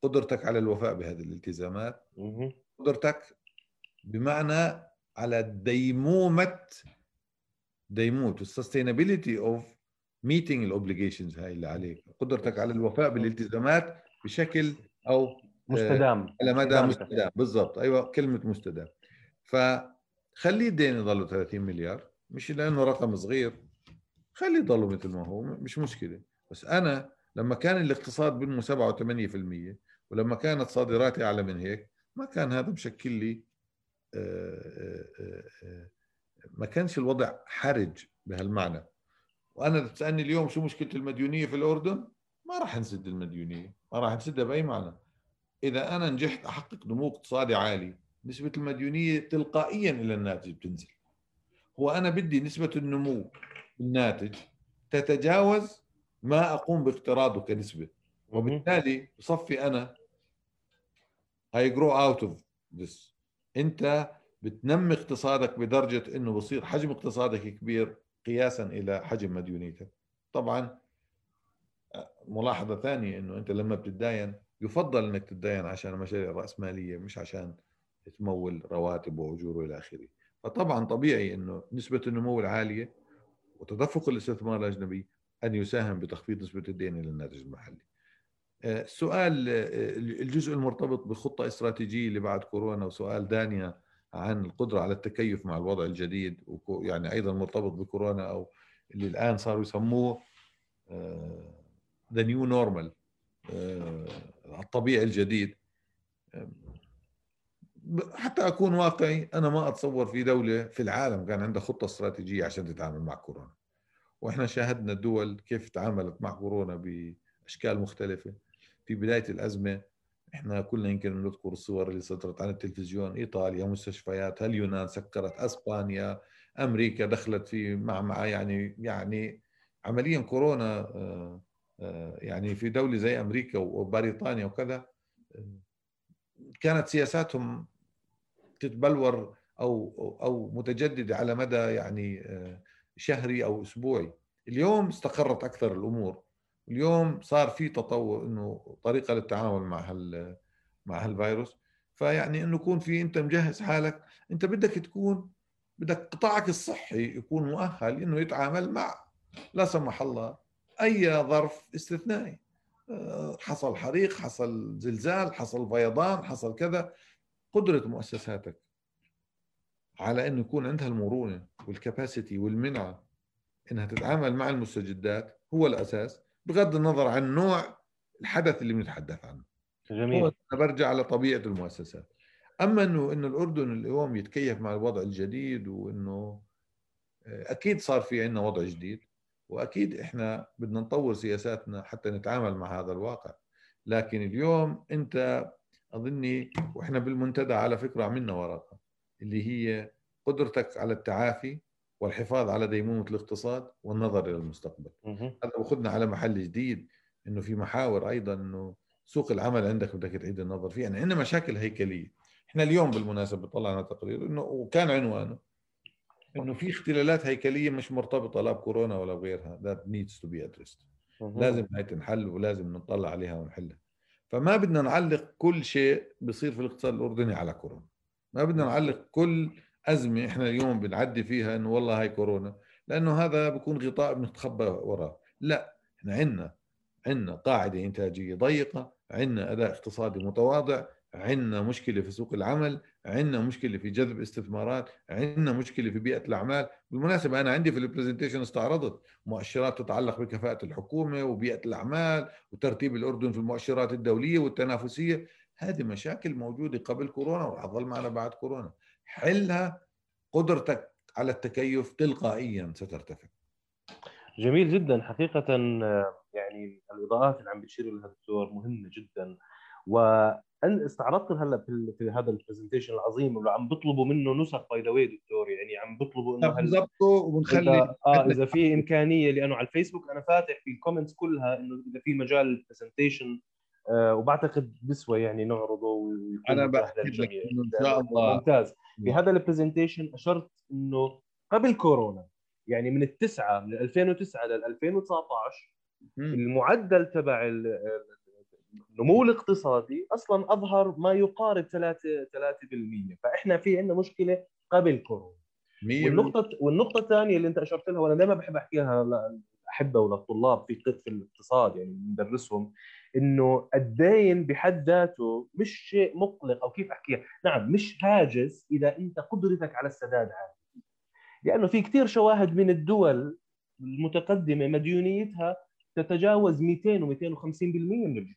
قدرتك على الوفاء بهذه الالتزامات قدرتك بمعنى على ديمومة ديمومه ال sustainability of meeting ال obligations هاي اللي عليك. قدرتك على الوفاء بالالتزامات بشكل أو آه، مستدام. على مدى مستدام. بالضبط. أيوه كلمة مستدام. فخليه الدين يضل 30 مليار مش لأنه رقم صغير. خليه يضل مثل ما هو مش مشكلة. بس أنا لما كان الاقتصاد بنمو 7 و8% ولما كانت صادراتي أعلى من هيك ما كان هذا مشكل لي آه، آه، ما كانش الوضع حرج بهالمعنى. وأنا بتسالني اليوم شو مشكلة المديونية في الأردن؟ ما راح نسد المديونية ما راح نسدها بأي معنى. إذا أنا نجحت أحقق نمو اقتصادي عالي نسبة المديونية تلقائيا إلى الناتج بتنزل. هو أنا بدي نسبة النمو الناتج تتجاوز ما أقوم باقتراضه كنسبة. وبالتالي بصفي أنا هاي grow out of this انت بتنمي اقتصادك بدرجة إنه بصير حجم اقتصادك كبير قياسا إلى حجم مديونيتك. طبعا ملاحظة ثانية إنه أنت لما بتتداين يفضل إنك تتداين عشان مشاريع رأسمالية مش عشان تمول رواتب وأجور وإلى آخره. فطبعا طبيعي إنه نسبة النمو العالية وتدفق الاستثمار الأجنبي أن يساهم بتخفيض نسبة الدين إلى الناتج المحلي. آه، آه، الجزء المرتبط بخطة استراتيجية اللي بعد كورونا وسؤال دانيا عن القدرة على التكيف مع الوضع الجديد يعني أيضا مرتبط بكورونا أو اللي الآن صاروا يسموه the new normal الطبيعي الجديد. حتى أكون واقعي أنا ما أتصور في دولة في العالم كان عندها خطة استراتيجية عشان تتعامل مع كورونا. وإحنا شاهدنا الدول كيف تعاملت مع كورونا بأشكال مختلفة. في بداية الأزمة إحنا كلنا يمكن نذكر الصور اللي صدرت عن التلفزيون إيطاليا مستشفيات اليونان سكرت أسبانيا أمريكا دخلت في معمعة يعني يعني عمليا كورونا آه، آه، يعني في دولة زي أمريكا وبريطانيا وكذا كانت سياساتهم تتبلور أو أو متجددة على مدى يعني آه، شهري أو أسبوعي. اليوم استقرت أكثر الأمور. اليوم صار في تطور إنه طريقة للتعامل مع هال مع هالفيروس. فيعني إنه يكون في أنت مجهز حالك أنت بدك تكون بدك قطاعك الصحي يكون مؤهل إنه يتعامل مع لا سمح الله أي ظرف استثنائي. آه، حصل حريق حصل زلزال حصل فيضان حصل كذا. قدرة مؤسساتك على إنه يكون عندها المرونة والكباسيتي والمنعه إنها تتعامل مع المستجدات هو الأساس. بغض النظر عن نوع الحدث اللي بنتحدث عنه. جميل. هو برجع على طبيعة المؤسسات. أما إنه انه الأردن اليوم يتكيف مع الوضع الجديد وإنه آه، أكيد صار في عندنا وضع جديد وأكيد إحنا بدنا نطور سياساتنا حتى نتعامل مع هذا الواقع. لكن اليوم أنت أظني وإحنا بالمنتدى على فكرة عملنا ورقة اللي هي قدرتك على التعافي والحفاظ على ديمومة الاقتصاد والنظر إلى المستقبل. هذا بأخذنا على محل جديد إنه في محاور أيضا إنه سوق العمل عندك بدك تعيد النظر فيه. يعني عندنا مشاكل هيكلية. إحنا اليوم بالمناسبة طلعنا تقرير إنه وكان عنوانه إنه في اختلالات هيكلية مش مرتبطة لا بكورونا ولا بغيرها. That needs to be addressed. لازم هاي تنحل ولازم نطلع عليها ونحلها. فما بدنا نعلق كل شيء بصير في الاقتصاد الأردني على كورونا. ما بدنا نعلق كل أزمة إحنا اليوم بنعدي فيها إنه والله هاي كورونا لأنه هذا بكون غطاء بنتخبى وراه. لا إحنا عندنا عندنا قاعدة إنتاجية ضيقة عندنا أداء اقتصادي متواضع عندنا مشكلة في سوق العمل عندنا مشكلة في جذب استثمارات عندنا مشكلة في بيئة الأعمال. بالمناسبة أنا عندي في البرزنتيشن استعرضت مؤشرات تتعلق بكفاءة الحكومة وبيئة الأعمال وترتيب الأردن في المؤشرات الدولية والتنافسية. هذه مشاكل موجودة قبل كورونا وراح تظل معنا بعد كورونا. حلها قدرتك على التكيف تلقائيا سترتفع. جميل جدا. حقيقة يعني الإضاءات اللي عم بتشير لها الدكتور مهمة جدا. وأن استعرضت هلا في, هذا ال presentation العظيم اللي عم بيطلبوا منه نسخ by the way دكتور يعني عم بيطلبوا إنه بنظبطه وبنخلي آه إذا في إمكانية لأنه على الفيسبوك أنا فاتح في ال comments كلها إنه إذا في مجال ال presentation آه وبعتقد بسوى يعني نعرضه ويكون أنا باكد لك إن شاء الله. ممتاز. في هذا ال presentation أشرت إنه قبل كورونا يعني من التسعة من 2009 لل 2019 المعدل تبع النمو الاقتصادي أصلا أظهر ما يقارب 3 3% فإحنا في عندنا مشكلة قبل كورونا. والنقطة والنقطة الثانية اللي أنت أشرت لها وأنا دائما بحب أحكيها لاحبه وللطلاب في في الاقتصاد يعني بندرسهم إنه الدين بحد ذاته مش شيء مقلق أو كيف أحكيها. نعم مش هاجس إذا أنت قدرتك على السداد عاليه لأنه في كثير شواهد من الدول المتقدمة مديونيتها تتجاوز 200 و250% من الجي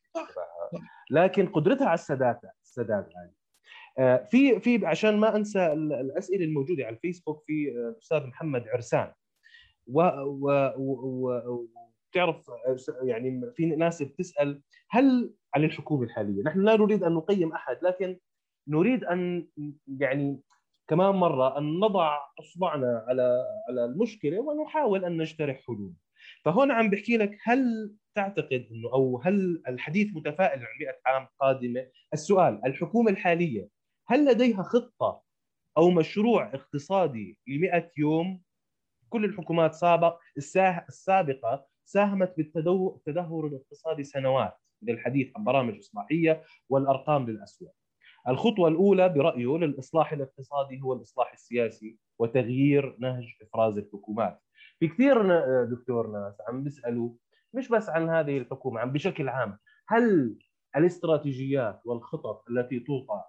لكن قدرتها على السداد السداد عالي آه، في في عشان ما أنسى الأسئلة الموجودة على الفيسبوك في الاستاذ محمد عرسان. و, و, و تعرف يعني في ناس بتسأل هل على الحكومة الحالية؟ نحن لا نريد أن نقيم أحد لكن نريد أن يعني كمان مرة أن نضع أصبعنا على على المشكلة ونحاول أن نجترح حلول. فهون عم بحكي لك هل تعتقد إنه أو هل الحديث متفائل عن 100 عام قادمة؟ السؤال الحكومة الحالية هل لديها خطة أو مشروع اقتصادي ل 100 يوم؟ كل الحكومات سابق السابقة ساهمت بالتدهور الاقتصادي سنوات للحديث عن برامج إصلاحية والأرقام للاسوء. الخطوة الأولى برأيه للإصلاح الاقتصادي هو الإصلاح السياسي وتغيير نهج إفراز الحكومات. في كثير دكتور ناس عم بيسألوا مش بس عن هذه الحكومة عم بشكل عام هل الاستراتيجيات والخطط التي توضع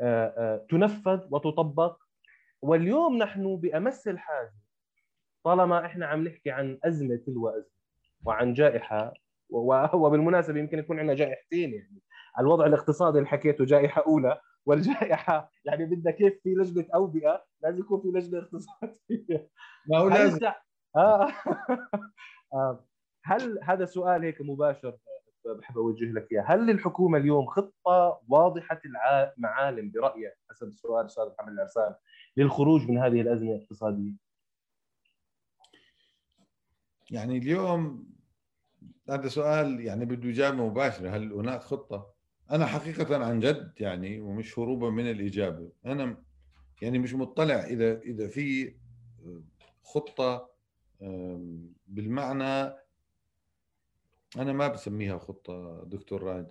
آه، آه، تنفذ وتطبق واليوم نحن بأمس الحاجة طالما إحنا عم نحكي عن أزمة تلو أزمة وعن جائحة وبالمناسبة يمكن يكون عندنا جائحتين يعني الوضع الاقتصادي اللي حكيته جائحة أولى والجائحة يعني بدها كيف في لجنة أوبئة لازم يكون في لجنة اقتصادية ما هو لازم آه. آه. هل هذا سؤال هيك مباشر بحب أوجه لك إياه، هل للحكومه اليوم خطة واضحة المعالم برأيك حسب السؤال أستاذ محمد العرسان للخروج من هذه الأزمة الاقتصادية؟ يعني اليوم هذا سؤال يعني بده إجابة مباشرة هل هناك خطة؟ أنا حقيقة عن جد يعني ومش هروبا من الإجابة، أنا يعني مش مطلع إذا إذا في خطة بالمعنى أنا ما بسميها خطة دكتور رائد.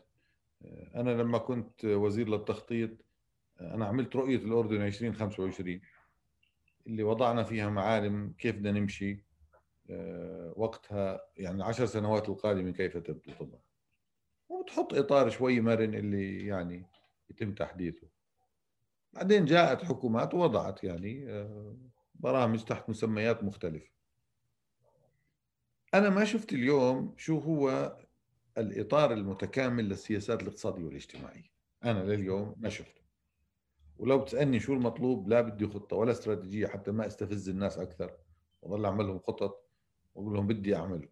أنا لما كنت وزير للتخطيط أنا عملت رؤية الأردن 2025 اللي وضعنا فيها معالم كيف بدنا نمشي. آه، وقتها يعني عشر سنوات القادمة كيف تبدو طبعا؟ وتحط إطار شوي مرن اللي يعني يتم تحديثه. بعدين جاءت حكومات ووضعت يعني آه، برامج تحت مسميات مختلفة. أنا ما شفت اليوم شو هو الإطار المتكامل للسياسات الاقتصادية والاجتماعية. أنا لليوم ما شفته. ولو بتسالني شو المطلوب لا بدي خطة ولا استراتيجية حتى ما استفز الناس أكثر وأضل اعمل لهم خطط. واقول لهم بدي اعمل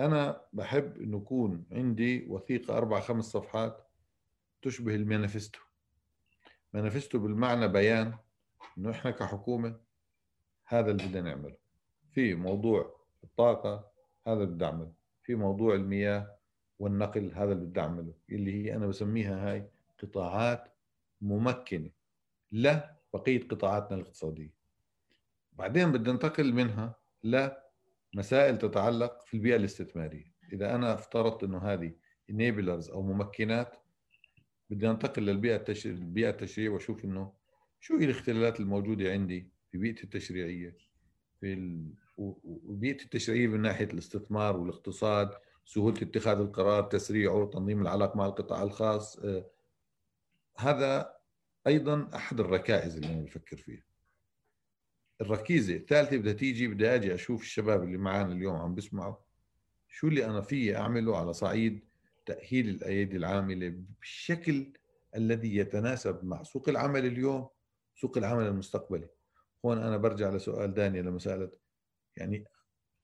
أنا بحب إنه يكون عندي وثيقة أربع خمس صفحات تشبه ال manifesto. manifesto بالمعنى بيان إنه إحنا كحكومة هذا اللي بدنا نعمله. في موضوع الطاقة هذا اللي بدي أعمله. في موضوع المياه والنقل هذا اللي بدي أعمله. اللي هي أنا بسميها هاي قطاعات ممكنة لبقية قطاعاتنا الاقتصادية. بعدين بدي انتقل منها لمسائل تتعلق في البيئة الاستثمارية. إذا أنا افترضت إنه هذه انيبلرز أو ممكنات بدي أنتقل للبيئة التشريع البيئة التشريعية وأشوف إنه شو هي الاختلالات الموجودة عندي في بيئتي التشريعية في وبيئه التشريعية من ناحية الاستثمار والاقتصاد سهولة اتخاذ القرار تسريعه تنظيم العلاقة مع القطاع الخاص آه، هذا أيضا أحد الركائز اللي أنا بفكر فيها. الركيزة الثالثة بدها تيجي بدي أجي أشوف الشباب اللي معنا اليوم عم بيسمعوا. شو اللي أنا فيي أعمله على صعيد تأهيل الأيادي العاملة بالشكل الذي يتناسب مع سوق العمل اليوم سوق العمل المستقبلي؟ هون أنا برجع لسؤال دانيا لمسألة يعني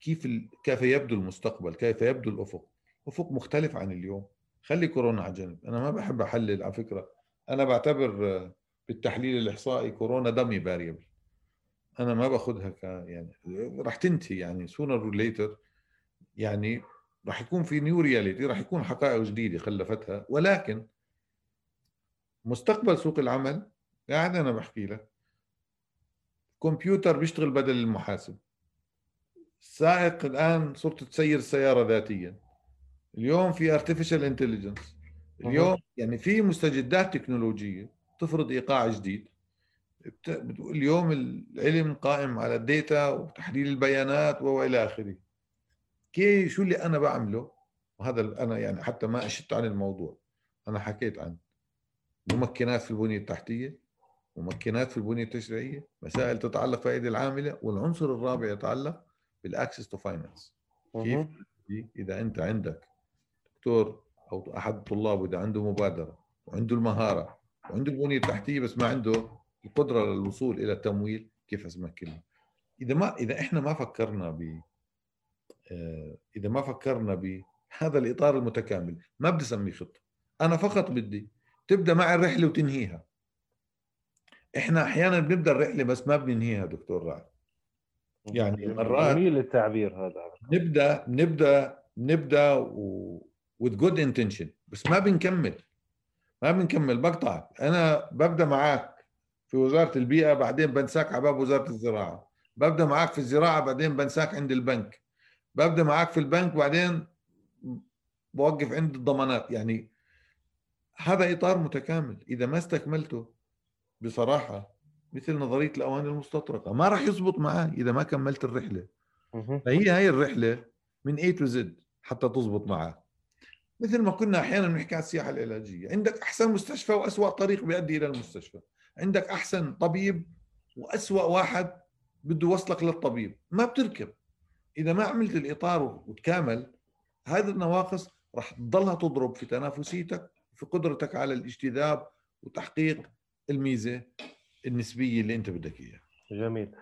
كيف ال... كيف يبدو المستقبل؟ كيف يبدو الأفق؟ أفق مختلف عن اليوم. خلي كورونا على جنب أنا ما بحب أحلل على فكرة. أنا بعتبر بالتحليل الإحصائي كورونا dummy variable أنا ما باخذها ك يعني راح تنتهي يعني sooner or later يعني راح يكون في new reality راح يكون حقائق جديدة خلفتها ولكن مستقبل سوق العمل قاعد أنا بحكي لك كمبيوتر بيشتغل بدل المحاسب. السائق الآن صرت تسير السياره ذاتيا. اليوم في artificial intelligence اليوم يعني في مستجدات تكنولوجية تفرض إيقاع جديد. بتقول اليوم العلم قائم على ال data وتحليل البيانات والى آخره. okay شو اللي أنا بعمله؟ وهذا أنا يعني حتى ما اشت عن الموضوع. أنا حكيت عن ممكنات في البنية التحتية ممكنات في البنية التشريعية مسائل تتعلق في الأيدي العاملة والعنصر الرابع يتعلق بال access to finance. كيف؟ إذا أنت عندك دكتور أو أحد الطلاب اذا عنده مبادرة وعنده المهارة وعنده البنية التحتية بس ما عنده القدرة للوصول إلى التمويل كيف اسمها إذا ما إذا إحنا ما فكرنا ب آه، إذا ما فكرنا بهذا الإطار المتكامل ما بدي اسميه خطة. أنا فقط بدي تبدأ مع الرحلة وتنهيها. إحنا أحيانا بنبدأ الرحلة بس ما بننهيها دكتور رعد يعني مرات جميل التعبير هذا. نبدأ نبدأ نبدأ و with good intention بس ما بنكمل. ما بنكمل بقطعك أنا ببدأ معك. في وزارة البيئة بعدين بنساك على باب وزارة الزراعة. ببدأ معك في الزراعة بعدين بنساك عند البنك. ببدأ معك في البنك بعدين بوقف عند الضمانات. يعني هذا إطار متكامل. إذا ما استكملته بصراحة مثل نظرية الأواني المستطرقة ما راح يزبط معاه إذا ما كملت الرحلة. فهي هاي الرحلة من A to Z حتى تزبط معاه. مثل ما كنا أحيانا بنحكي على السياحة العلاجية عندك أحسن مستشفى وأسوأ طريق بيؤدي إلى المستشفى. عندك أحسن طبيب وأسوأ واحد بده يوصلك للطبيب ما بتركب. إذا ما عملت الإطار وتكامل هذه النواقص راح تضلها تضرب في تنافسيتك في قدرتك على الاجتذاب وتحقيق الميزة النسبية اللي أنت بدك إياها. جميل.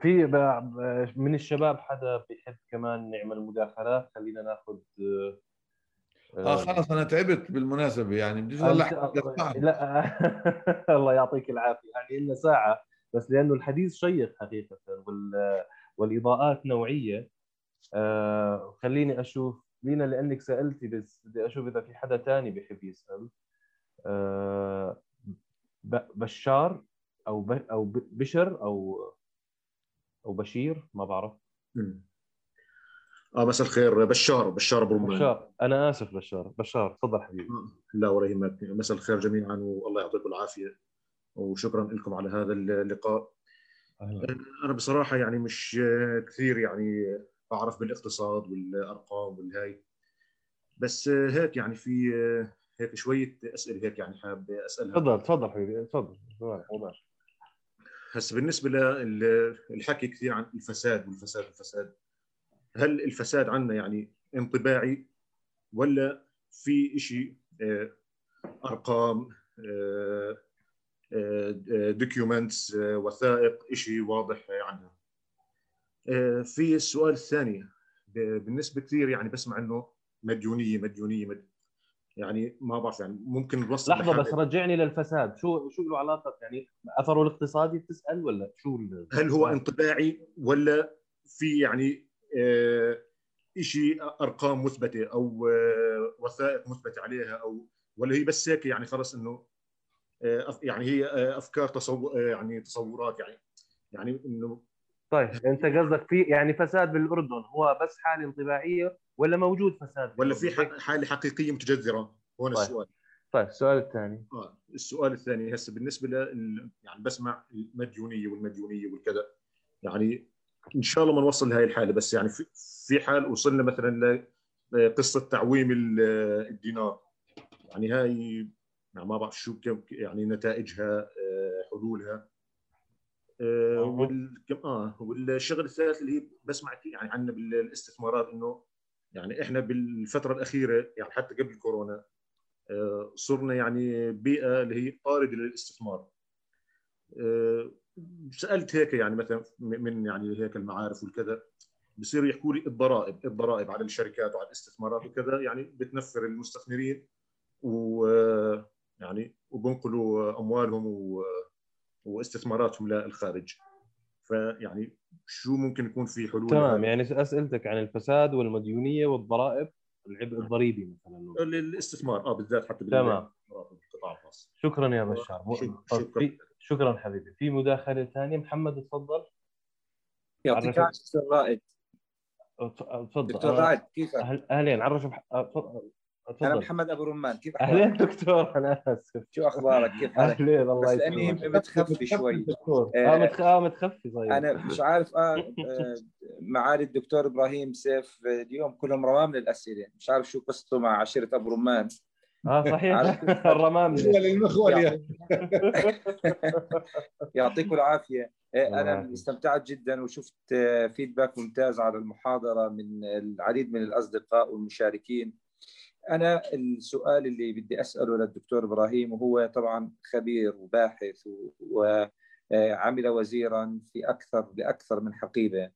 في من الشباب حدا بيحب كمان نعمل مداخلات؟ خلينا ناخذ آه خلص أنا تعبت بالمناسبة يعني بدي لا الله يعطيك العافية. يعني لنا ساعة بس لأنه الحديث شيق حقيقة وال... والإضاءات نوعية. آه خليني أشوف. لينا لأنك سألتي بس بدي أشوف إذا في حدا ثاني بيحب يسأل. آه بشار أو ب... أو بشر أو أو بشير ما بعرف. آه مساء الخير بشار بشار أبو رمان بشار. أنا آسف بشار بشار تفضل حبيبي. آه، لا ولا يهمك. مساء الخير جميعا والله يعطيكم العافية وشكرا لكم على هذا اللقاء. أهلا. أنا بصراحة يعني مش كثير يعني بعرف بالاقتصاد والأرقام والهاي. بس هيك يعني في هيك شوية أسئلة هيك يعني حاب أسألها. تفضل تفضل حبيبي تفضل. هسه بالنسبة للحكي كثير عن الفساد والفساد والفساد. هل الفساد عندنا يعني انطباعي ولا في شيء آه، أرقام دوكيومنتس آه، آه، وثائق شيء واضح عنها في السؤال الثاني بالنسبة كثير يعني بسمع إنه مديونية مديونية مد... يعني ما بعرف يعني ممكن نوصل لحظة بس رجعني للفساد. شو شو له علاقة يعني أثره الاقتصادي؟ بتسأل ولا شو هل هو انطباعي ولا في يعني شيء أرقام مثبتة أو آه، وثائق مثبتة عليها أو ولا هي بس هيك يعني خلص إنه آه، يعني هي أفكار تصور يعني تصورات يعني يعني إنه طيب أنت قصدك في يعني فساد بالأردن هو بس حالة انطباعية ولا موجود فساد ولا في حالة حقيقية متجذرة؟ هون طيب. السؤال. طيب السؤال الثاني. آه السؤال الثاني هسه بالنسبة ل يعني بسمع المديونية والمديونية والكذا يعني إن شاء الله ما نوصل لهي الحالة بس يعني في في حال وصلنا مثلا لقصة تعويم الدينار. يعني هاي يعني ما بعرف شو يعني نتائجها آه، حلولها. آه وال... آه والشغله الثالث اللي هي بسمع يعني عنا بالاستثمارات إنه يعني إحنا بالفترة الأخيرة يعني حتى قبل كورونا آه صرنا يعني بيئة اللي هي طارده للاستثمار. سألت هيك يعني مثلا من يعني هيك المعارف والكذا بصيروا يحكوا لي الضرائب الضرائب على الشركات وعلى الاستثمارات وكذا يعني بتنفر المستثمرين و يعني وبنقلوا أموالهم و... واستثماراتهم للخارج. فيعني شو ممكن يكون في حلول؟ تمام يعني أسئلتك عن الفساد والمديونية والضرائب العبء نعم. الضريبي مثلا. الاستثمار آه بالذات حتى تمام. القطاع الخاص. شكرا يا بشار. شكرا. شكرا حبيبي. في مداخلة ثانية. محمد تفضل. يعطيك العافية دكتور رائد. تفضل. دكتور رائد كيفك؟ أهلين. عرف تفضل. أنا محمد أبو رمان. كيف احوالك؟ أهلين دكتور. أنا آسف. شو أخبارك؟ كيف حالك؟ أهلين الله يسلمك. لاني متخفي شوي. دكتور. آه, متخ... آه متخفي طيب أنا مش عارف آه, آه معالي الدكتور إبراهيم سيف اليوم كلهم رمام للأسئلة. مش عارف شو قصته مع عشيرة أبو رمان. آه صحيح. الرمام. المخول يعطيكم العافية. إيه، أنا استمتعت جدا وشفت فيدباك ممتاز على المحاضرة من العديد من الأصدقاء والمشاركين. أنا السؤال اللي بدي أسأله للدكتور إبراهيم وهو طبعا خبير وباحث وعمل وزيرا في أكثر باكثر من حقيبة.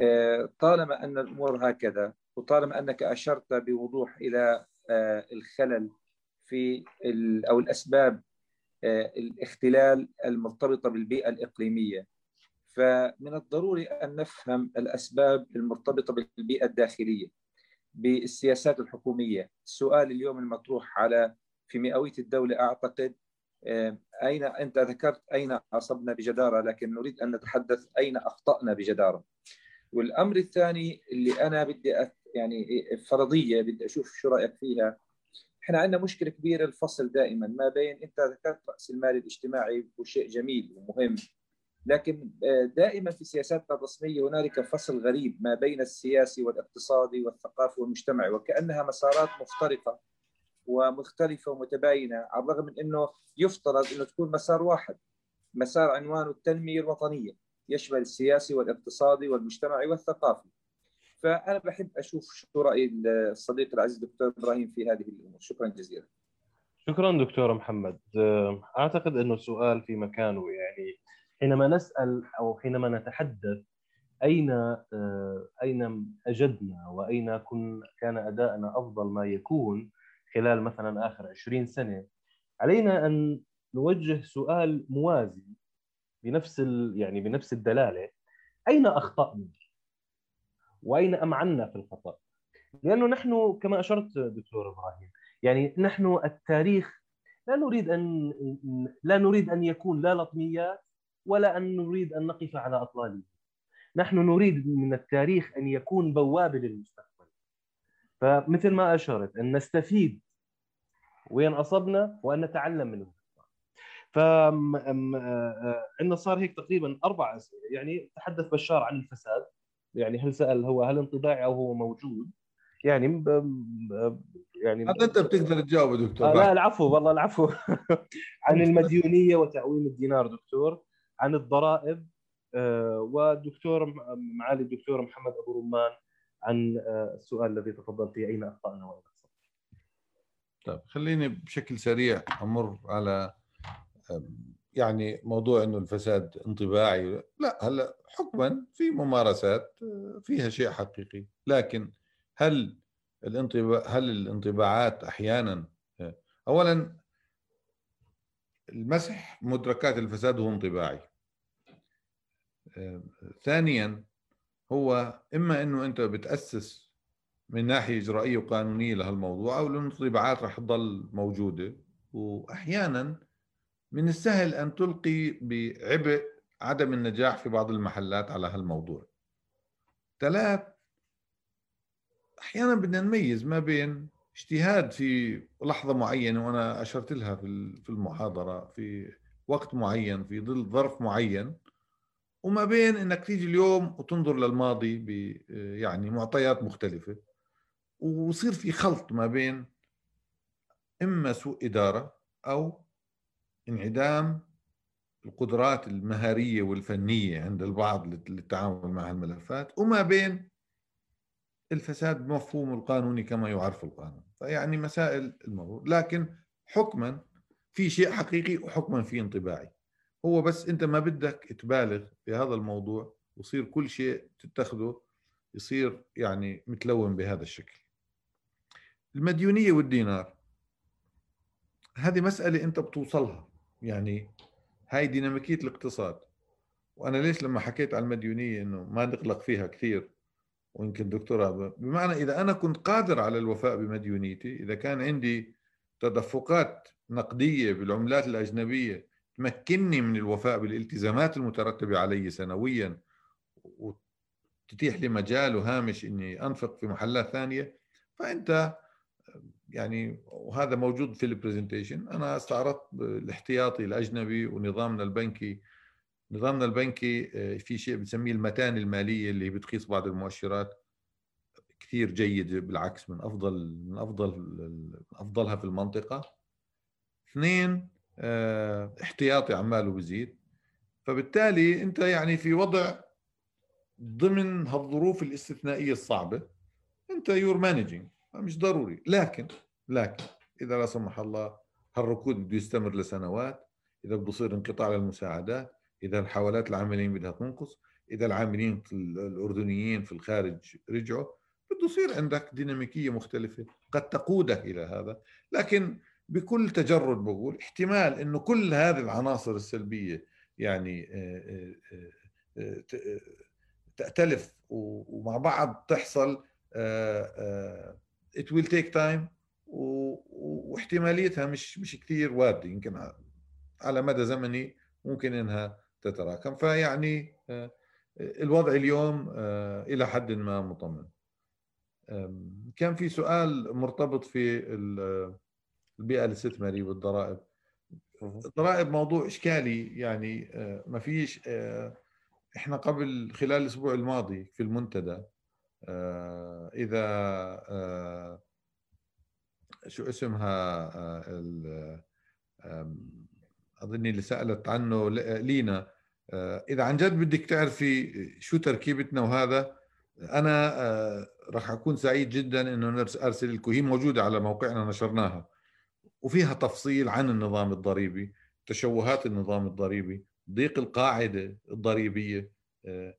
آه، طالما أن الأمور هكذا وطالما أنك أشرت بوضوح إلى آه، الخلل في أو الأسباب آه، الاختلال المرتبطة بالبيئة الإقليمية. فمن الضروري أن نفهم الأسباب المرتبطة بالبيئة الداخلية بالسياسات الحكومية. السؤال اليوم المطروح على في مئوية الدولة أعتقد أين أنت ذكرت أين أصبنا بجدارة؟ لكن نريد أن نتحدث أين أخطأنا بجدارة. والأمر الثاني اللي أنا بدي يعني فرضية بدي أشوف شو رأيك فيها. إحنا عندنا مشكلة كبيرة الفصل دائما ما بين أنت ذكرت رأس المال الاجتماعي وشيء جميل ومهم لكن آه، دائما في سياساتنا الرسمية هنالك فصل غريب ما بين السياسي والاقتصادي والثقافي والمجتمعي وكأنها مسارات مفترقه ومختلفة ومتباينة على الرغم من إنه يفترض إنه تكون مسار واحد مسار عنوانه التنمية الوطنية يشمل السياسي والاقتصادي والمجتمعي والثقافي. فأنا بحب أشوف شو رأي الصديق العزيز دكتور إبراهيم في هذه الأمور. شكرا جزيلا. شكرا دكتور محمد. أعتقد إنه السؤال في مكانه يعني حينما نسأل أو حينما نتحدث أين أين أجدنا وأين كن كان أداءنا أفضل ما يكون خلال مثلا آخر 20 سنة علينا أن نوجه سؤال موازي بنفس يعني بنفس الدلالة. أين أخطأنا؟ واين امعنا في الخطا؟ لأنه نحن كما اشرت دكتور إبراهيم يعني نحن التاريخ لا نريد ان لا نريد ان يكون لا لطميات ولا ان نريد ان نقف على اطلاله. نحن نريد من التاريخ ان يكون بوابه للمستقبل. فمثل ما اشرت ان نستفيد وين اصبنا وان نتعلم منه. ف عندنا صار هيك تقريبا أربع اسئله يعني تحدث بشار عن الفساد يعني هل سأل هو هل انطباعي أو هو موجود؟ يعني ب... يعني هذا أنت بتقدر تجاوب دكتور آه لا العفو والله العفو. عن المديونية وتعويم الدينار دكتور عن الضرائب آه والدكتور معالي الدكتور محمد أبو رمان عن آه السؤال الذي تفضل فيه أين أخطأنا وأين طيب خليني بشكل سريع أمر على يعني موضوع إنه الفساد انطباعي لا هلأ حكما في ممارسات فيها شيء حقيقي. لكن هل الانطباع هل الانطباعات أحيانا اولا المسح مدركات الفساد هو انطباعي. ثانيا هو إما إنه أنت بتأسس من ناحية إجرائية وقانونية لهالموضوع أو الانطباعات رح تضل موجودة. واحيانا من السهل أن تلقي بعبء عدم النجاح في بعض المحلات على هالموضوع. ثلاث أحيانا بدنا نميز ما بين اجتهاد في لحظة معينة وأنا أشرت لها في المحاضرة في وقت معين في ظل ظرف معين وما بين إنك تيجي اليوم وتنظر للماضي ب يعني معطيات مختلفة ويصير في خلط ما بين إما سوء إدارة أو انعدام القدرات المهارية والفنية عند البعض للتعامل مع الملفات وما بين الفساد بمفهوم القانوني كما يعرف القانون. فيعني مسائل الموضوع لكن حكما في شيء حقيقي وحكما في انطباعي. هو بس أنت ما بدك تبالغ في هذا الموضوع ويصير كل شيء تتخذه يصير يعني متلون بهذا الشكل. المديونية والدينار. هذه مسألة أنت بتوصلها. يعني هاي ديناميكية الاقتصاد. وأنا ليش لما حكيت على المديونية إنه ما نقلق فيها كثير ويمكن دكتوراه بمعنى إذا أنا كنت قادر على الوفاء بمديونيتي إذا كان عندي تدفقات نقدية بالعملات الأجنبية تمكنني من الوفاء بالالتزامات المترتبة علي سنويا وتتيح لي مجال وهامش إني أنفق في محلات ثانية فأنت يعني وهذا موجود في البرزنتيشن أنا استعرضت الاحتياطي الأجنبي ونظامنا البنكي. نظامنا البنكي آه، في شيء بنسميه المتانه المالية اللي بتقيس بعض المؤشرات. كثير جيد بالعكس من أفضل من أفضل من أفضلها في المنطقة. اثنين آه، احتياطي عماله بزيد. فبالتالي أنت يعني في وضع ضمن هالظروف الاستثنائية الصعبة أنت you're managing مش ضروري. لكن لكن إذا لا سمح الله هالركود بده يستمر لسنوات. إذا بده يصير انقطاع للمساعدات إذا الحوالات العاملين بدها تنقص إذا العاملين الأردنيين في الخارج رجعوا بده يصير عندك ديناميكية مختلفة قد تقودك إلى هذا. لكن بكل تجرد بقول احتمال إنه كل هذه العناصر السلبية يعني آه، آه، آه، تأتلف ومع بعض تحصل it will take time واحتماليتها مش مش كثير واردة يمكن على مدى زمني ممكن إنها تتراكم. فيعني الوضع اليوم إلى حد ما مطمئن كان في سؤال مرتبط في البيئة الاستثماريه والضرائب. الضرائب موضوع إشكالي يعني آه، ما فيش آه، إحنا قبل خلال الأسبوع الماضي في المنتدى آه، إذا شو اسمها أظني اللي سألت عنه لينا إذا عن جد بدك تعرفي شو تركيبتنا وهذا أنا راح أكون سعيد جدا إنه أرسل لكم. هي موجودة على موقعنا نشرناها وفيها تفصيل عن النظام الضريبي تشوهات النظام الضريبي ضيق القاعدة الضريبية آه،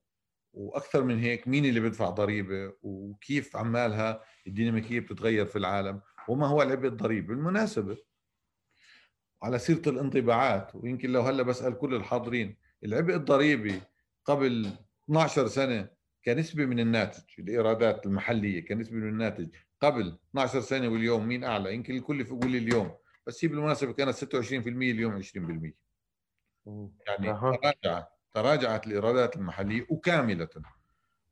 وأكثر من هيك مين اللي بيدفع ضريبة وكيف عمالها الديناميكيه بتتغير في العالم؟ وما هو العبء الضريبي؟ بالمناسبه على سيرة الانطباعات ويمكن لو هلأ بسأل كل الحاضرين العبء الضريبي قبل 12 سنة كنسبه من الناتج الإيرادات المحلية كنسبه من الناتج. قبل 12 سنة واليوم مين أعلى؟ يمكن الكل يقول لي اليوم بس هي بالمناسبة كانت 26% اليوم 20% يعني تراجعت تراجعت الايرادات المحلية وكاملة.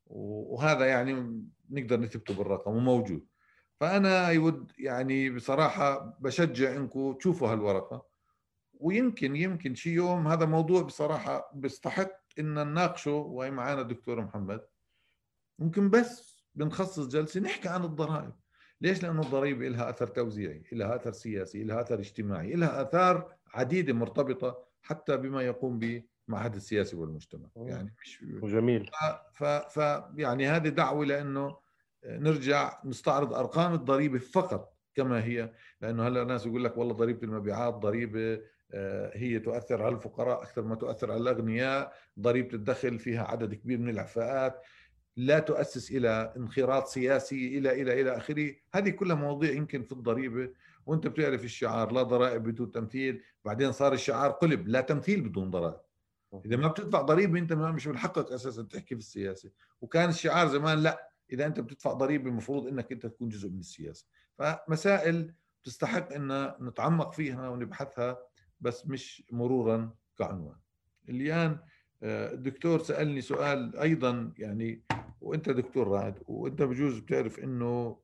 وهذا يعني نقدر نثبته بالرقم وموجود. فأنا يود يعني بصراحة بشجع انكم تشوفوا هالورقة. ويمكن يمكن شي يوم هذا موضوع بصراحة بيستحق إن نناقشه وهي معنا الدكتور محمد. ممكن بس بنخصص جلسة نحكي عن الضرائب. ليش؟ لأنه الضريبة لها أثر توزيعي لها أثر سياسي لها أثر اجتماعي لها أثار عديدة مرتبطة حتى بما يقوم به المعهد السياسي والمجتمع يعني مش جميل ف, ف يعني هذه دعوة لأنه نرجع نستعرض أرقام الضريبة فقط كما هي لأنه هلأ الناس يقول لك والله ضريبة المبيعات ضريبة آه، هي تؤثر على الفقراء أكثر ما تؤثر على الأغنياء ضريبة الدخل فيها عدد كبير من الاعفاءات لا تؤسس إلى انخراط سياسي إلى إلى إلى آخره. هذه كلها مواضيع يمكن في الضريبة وأنت بتعرف الشعار لا ضرائب بدون تمثيل بعدين صار الشعار قلب لا تمثيل بدون ضرائب. إذا ما بتدفع ضريبه أنت مش من حقك أساسا تحكي في السياسة. وكان الشعار زمان لا إذا أنت بتدفع ضريبه المفروض إنك أنت تكون جزء من السياسة. فمسائل تستحق إن نتعمق فيها ونبحثها بس مش مرورا كعنوان. اليان آه، الدكتور سألني سؤال أيضا يعني وأنت دكتور رائد وأنت بجوز بتعرف إنه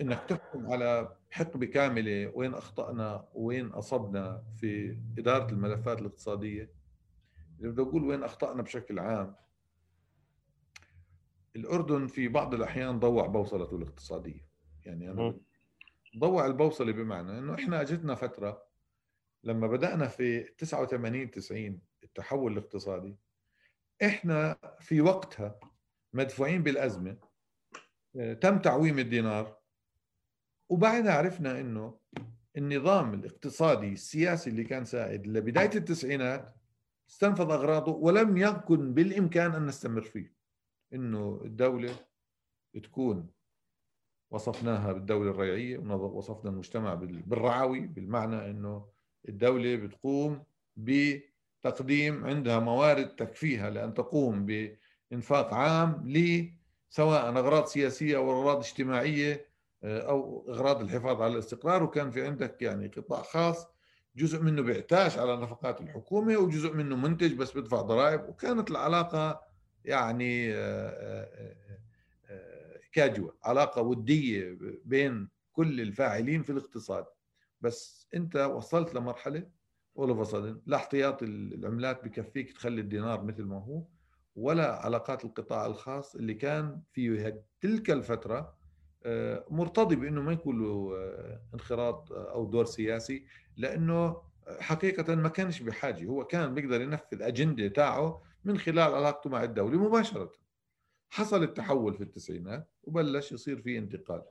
إنك تحكم على حقبه كامله وين أخطأنا وين أصبنا في إدارة الملفات الاقتصادية. إذا بدي أقول وين أخطأنا بشكل عام الأردن في بعض الأحيان ضوع بوصلته الاقتصادية. يعني أنا ضوع البوصلة بمعنى إنه إحنا اجتنا فترة لما بدأنا في 89 90 التحول الاقتصادي إحنا في وقتها مدفوعين بالأزمة آه، تم تعويم الدينار. وبعدها عرفنا إنه النظام الاقتصادي السياسي اللي كان سائد لبداية التسعينات استنفذ أغراضه ولم يكن بالإمكان أن نستمر فيه. إنه الدولة تكون وصفناها بالدولة الريعية وصفنا المجتمع بالرعوي بالمعنى إنه الدولة بتقوم ب تقديم عندها موارد تكفيها لأن تقوم بإنفاق عام سواء أغراض سياسية أو أغراض اجتماعية آه، أو أغراض الحفاظ على الاستقرار وكان في عندك يعني قطاع خاص جزء منه بيعتاش على نفقات الحكومة وجزء منه منتج بس بدفع ضرائب وكانت العلاقة يعني آه، آه، كاجوة علاقة ودية بين كل الفاعلين في الاقتصاد. بس أنت وصلت لمرحلة اول اوف لا احتياط العملات بكفيك تخلي الدينار مثل ما هو ولا علاقات القطاع الخاص اللي كان في تلك الفترة مرتضي بأنه ما يكون له آه، انخراط آه، أو دور سياسي لأنه حقيقة ما كانش بحاجة. هو كان بيقدر ينفذ أجندة تاعه من خلال علاقته مع الدولة مباشرة. حصل التحول في التسعينات وبلش يصير في انتقال.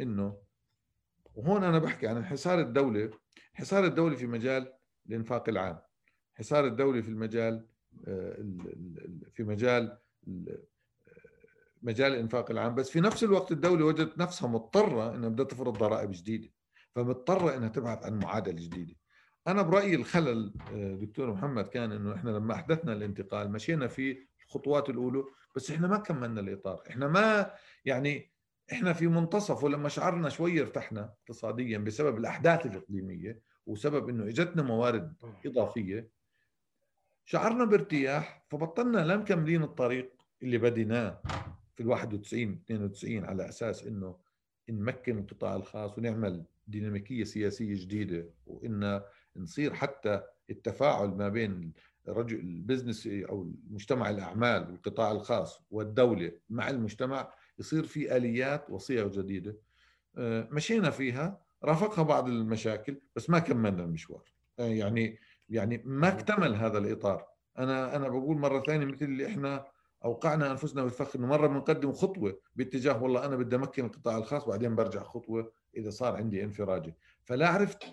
إنه وهون أنا بحكي عن انحسار الدولة. انحسار الدولة في مجال الإنفاق العام. انحسار الدولة في المجال آه، في مجال مجال الإنفاق العام بس في نفس الوقت الدولة وجدت نفسها مضطرة إنها بدها تفرض ضرائب جديدة فمضطرة إنها تبحث عن معادلة جديدة. أنا برأيي الخلل آه، دكتور محمد كان إنه إحنا لما أحدثنا الانتقال مشينا في الخطوات الأولى بس إحنا ما كملنا الإطار. إحنا ما يعني إحنا في منتصف ولما شعرنا شوي ارتحنا اقتصاديا بسبب الأحداث الإقليمية وسبب إنه إجتنا موارد إضافية شعرنا بارتياح فبطلنا لا مكملين الطريق اللي بديناه. في ال 91 92 على أساس إنه نمكن القطاع الخاص ونعمل ديناميكية سياسية جديدة وإن نصير حتى التفاعل ما بين رجل البزنس أو مجتمع الأعمال والقطاع الخاص والدولة مع المجتمع يصير في آليات وصيغ جديدة. آه، مشينا فيها رافقها بعض المشاكل بس ما كملنا المشوار. آه، يعني يعني ما اكتمل هذا الإطار. أنا أنا بقول مرة ثانية مثل اللي إحنا أوقعنا أنفسنا بالفخ إنه مرة بنقدم خطوة باتجاه والله أنا بدي أمكن القطاع الخاص بعدين برجع خطوة إذا صار عندي انفراجه فلا عرفت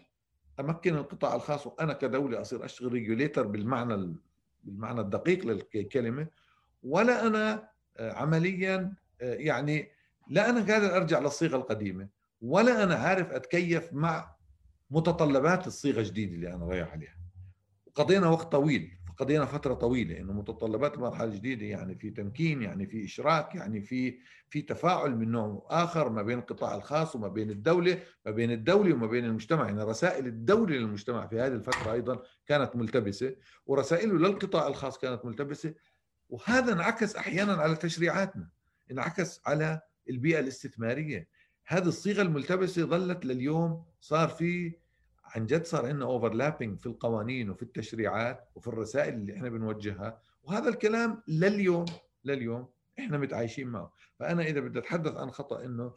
أمكن القطاع الخاص وأنا كدولة أصير أشتغل ريجوليتر بالمعنى بالمعنى الدقيق للكلمة ولا أنا آه، عمليا آه، يعني لا أنا قادر أرجع للصيغة القديمة ولا أنا عارف أتكيف مع متطلبات الصيغة الجديدة اللي أنا رايح عليها. وقضينا وقت طويل. قضينا فترة طويلة إنه متطلبات المرحله الجديده يعني في تمكين يعني في إشراك يعني في في تفاعل من نوع آخر ما بين القطاع الخاص وما بين الدولة ما بين الدولة وما بين المجتمع. يعني رسائل الدولة للمجتمع في هذه الفترة أيضا كانت ملتبسة ورسائله للقطاع الخاص كانت ملتبسة. وهذا انعكس أحيانا على تشريعاتنا انعكس على البيئة الاستثمارية. هذه الصيغة الملتبسة ظلت لليوم صار في عن جد صار عندنا اوفرلابينج في القوانين وفي التشريعات وفي الرسائل اللي إحنا بنوجهها. وهذا الكلام لليوم لليوم إحنا متعايشين معه. فأنا إذا بدي أتحدث عن خطأ إنه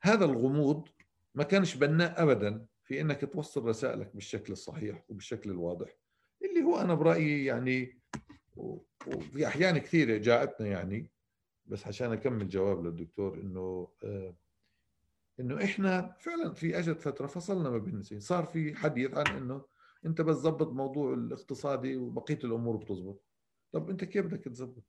هذا الغموض ما كانش بناء ابدا في إنك توصل رسائلك بالشكل الصحيح وبالشكل الواضح اللي هو أنا برأيي يعني وفي أحيان كثيرة جاءتنا يعني بس عشان أكمل جواب للدكتور إنه آه إنه إحنا فعلا في اجت فترة فصلنا ما بين النسين صار في حديث عن إنه أنت بس ظبط موضوع الاقتصادي وبقية الأمور بتزبط. طب أنت كيف بدك تزبط؟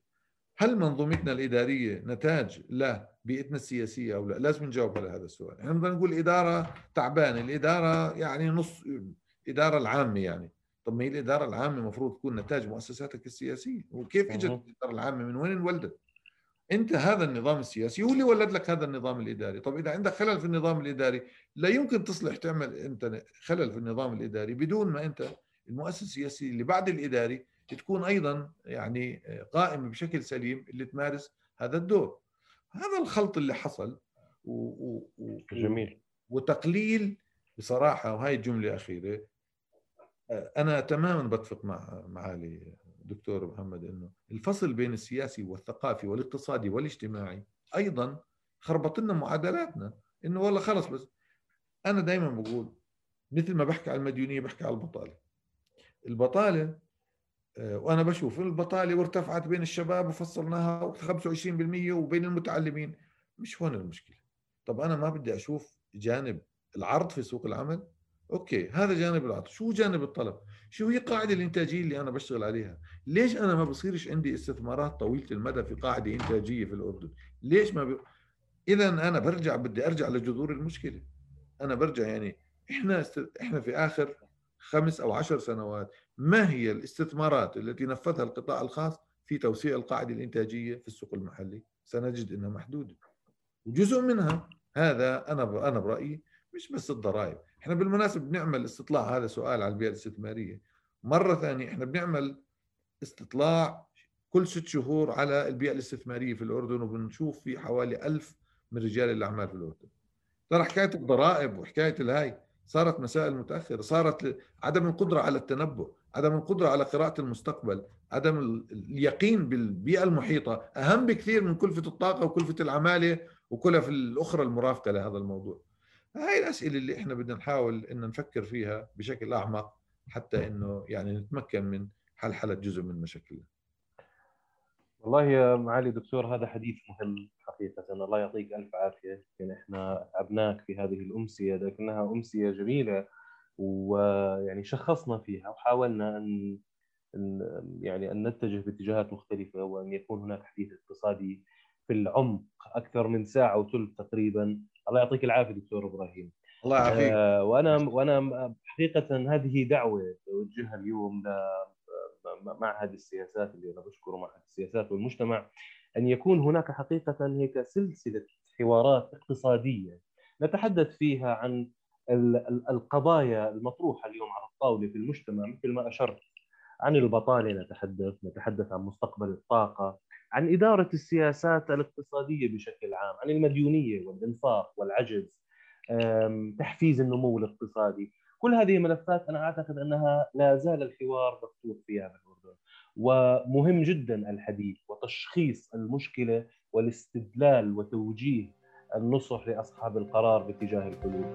هل منظومتنا الإدارية نتاج لا بيئتنا السياسية أو لا؟ لازم نجاوب على هذا السؤال. إحنا بدنا نقول الاداره تعبانة. الإدارة يعني نص الاداره العامة يعني. طب ما هي الإدارة العامة المفروض تكون نتاج مؤسساتك السياسية. وكيف إجت الإدارة العامة؟ من وين انولدت؟ أنت هذا النظام السياسي هو اللي ولد لك هذا النظام الإداري. طب إذا عندك خلل في النظام الإداري لا يمكن تصلح تعمل أنت خلل في النظام الإداري بدون ما أنت المؤسسة السياسية اللي بعد الإداري تكون أيضا يعني قائمة بشكل سليم اللي تمارس هذا الدور. هذا الخلط اللي حصل و... و... و... جميل. وتقليل بصراحة وهي الجمله أخيرة أنا تماما بتفق مع معالي دكتور محمد إنه الفصل بين السياسي والثقافي والاقتصادي والاجتماعي أيضا خربط لنا معادلاتنا إنه والله خلص بس. أنا دائما بقول مثل ما بحكي على المديونية بحكي على البطالة. البطالة آه، وأنا بشوف البطالة وارتفعت بين الشباب وفصلناها 25% وبين المتعلمين. مش هون المشكلة. طب أنا ما بدي أشوف جانب العرض في سوق العمل okay هذا جانب العرض شو جانب الطلب؟ شو هي قاعدة الإنتاجية اللي أنا بشتغل عليها؟ ليش أنا ما بصيرش عندي استثمارات طويلة المدى في قاعدة إنتاجية في الأردن؟ ليش ما ب... اذا أنا برجع بدي أرجع لجذور المشكلة. أنا برجع يعني إحنا است... إحنا في آخر خمس أو عشر سنوات ما هي الاستثمارات التي نفذها القطاع الخاص في توسيع القاعدة الإنتاجية في السوق المحلي؟ سنجد إنها محدودة. وجزء منها هذا أنا أنا برأيي مش بس الضرائب. إحنا بالمناسبة بنعمل استطلاع هذا سؤال على البيئة الاستثمارية. مرة ثانية إحنا بنعمل استطلاع كل ست شهور على البيئة الاستثمارية في الأردن وبنشوف في حوالي ألف من رجال الأعمال في الأردن. ترى حكاية الضرائب وحكاية الهاي صارت مسائل متأخرة صارت عدم القدرة على التنبؤ عدم القدرة على قراءة المستقبل عدم اليقين بالبيئة المحيطة أهم بكثير من كلفة الطاقة وكلفة العمالة وكلف الأخرى المرافقة لهذا الموضوع. هاي الأسئلة اللي إحنا بدنا نحاول إن نفكر فيها بشكل أعمق حتى إنه يعني نتمكن من حلحله جزء من مشاكلنا. والله يا معالي دكتور هذا حديث مهم حقيقة. الله يعطيك ألف عافية. يعني إحنا أبناك في هذه الأمسية لكنها أمسية جميلة ويعني شخصنا فيها وحاولنا أن يعني أن نتجه باتجاهات مختلفة وأن يكون هناك حديث اقتصادي في العمق أكثر من ساعة وثلث تقريبا. الله يعطيك العافية دكتور إبراهيم. الله يعافيك. آه وأنا وأنا حقيقة هذه دعوة أوجهها اليوم لمعهد السياسات اللي أنا بشكره معهد السياسات والمجتمع أن يكون هناك حقيقة هيك سلسلة حوارات اقتصادية نتحدث فيها عن القضايا المطروحة اليوم على الطاولة في المجتمع مثل ما أشرت عن البطالة نتحدث نتحدث عن مستقبل الطاقة عن إدارة السياسات الاقتصادية بشكل عام عن المديونية والإنفاق والعجز تحفيز النمو الاقتصادي. كل هذه ملفات أنا أعتقد أنها لا زال الحوار مفتوح فيها في الأردن. ومهم جدا الحديث وتشخيص المشكلة والاستدلال وتوجيه النصح لأصحاب القرار باتجاه الحلول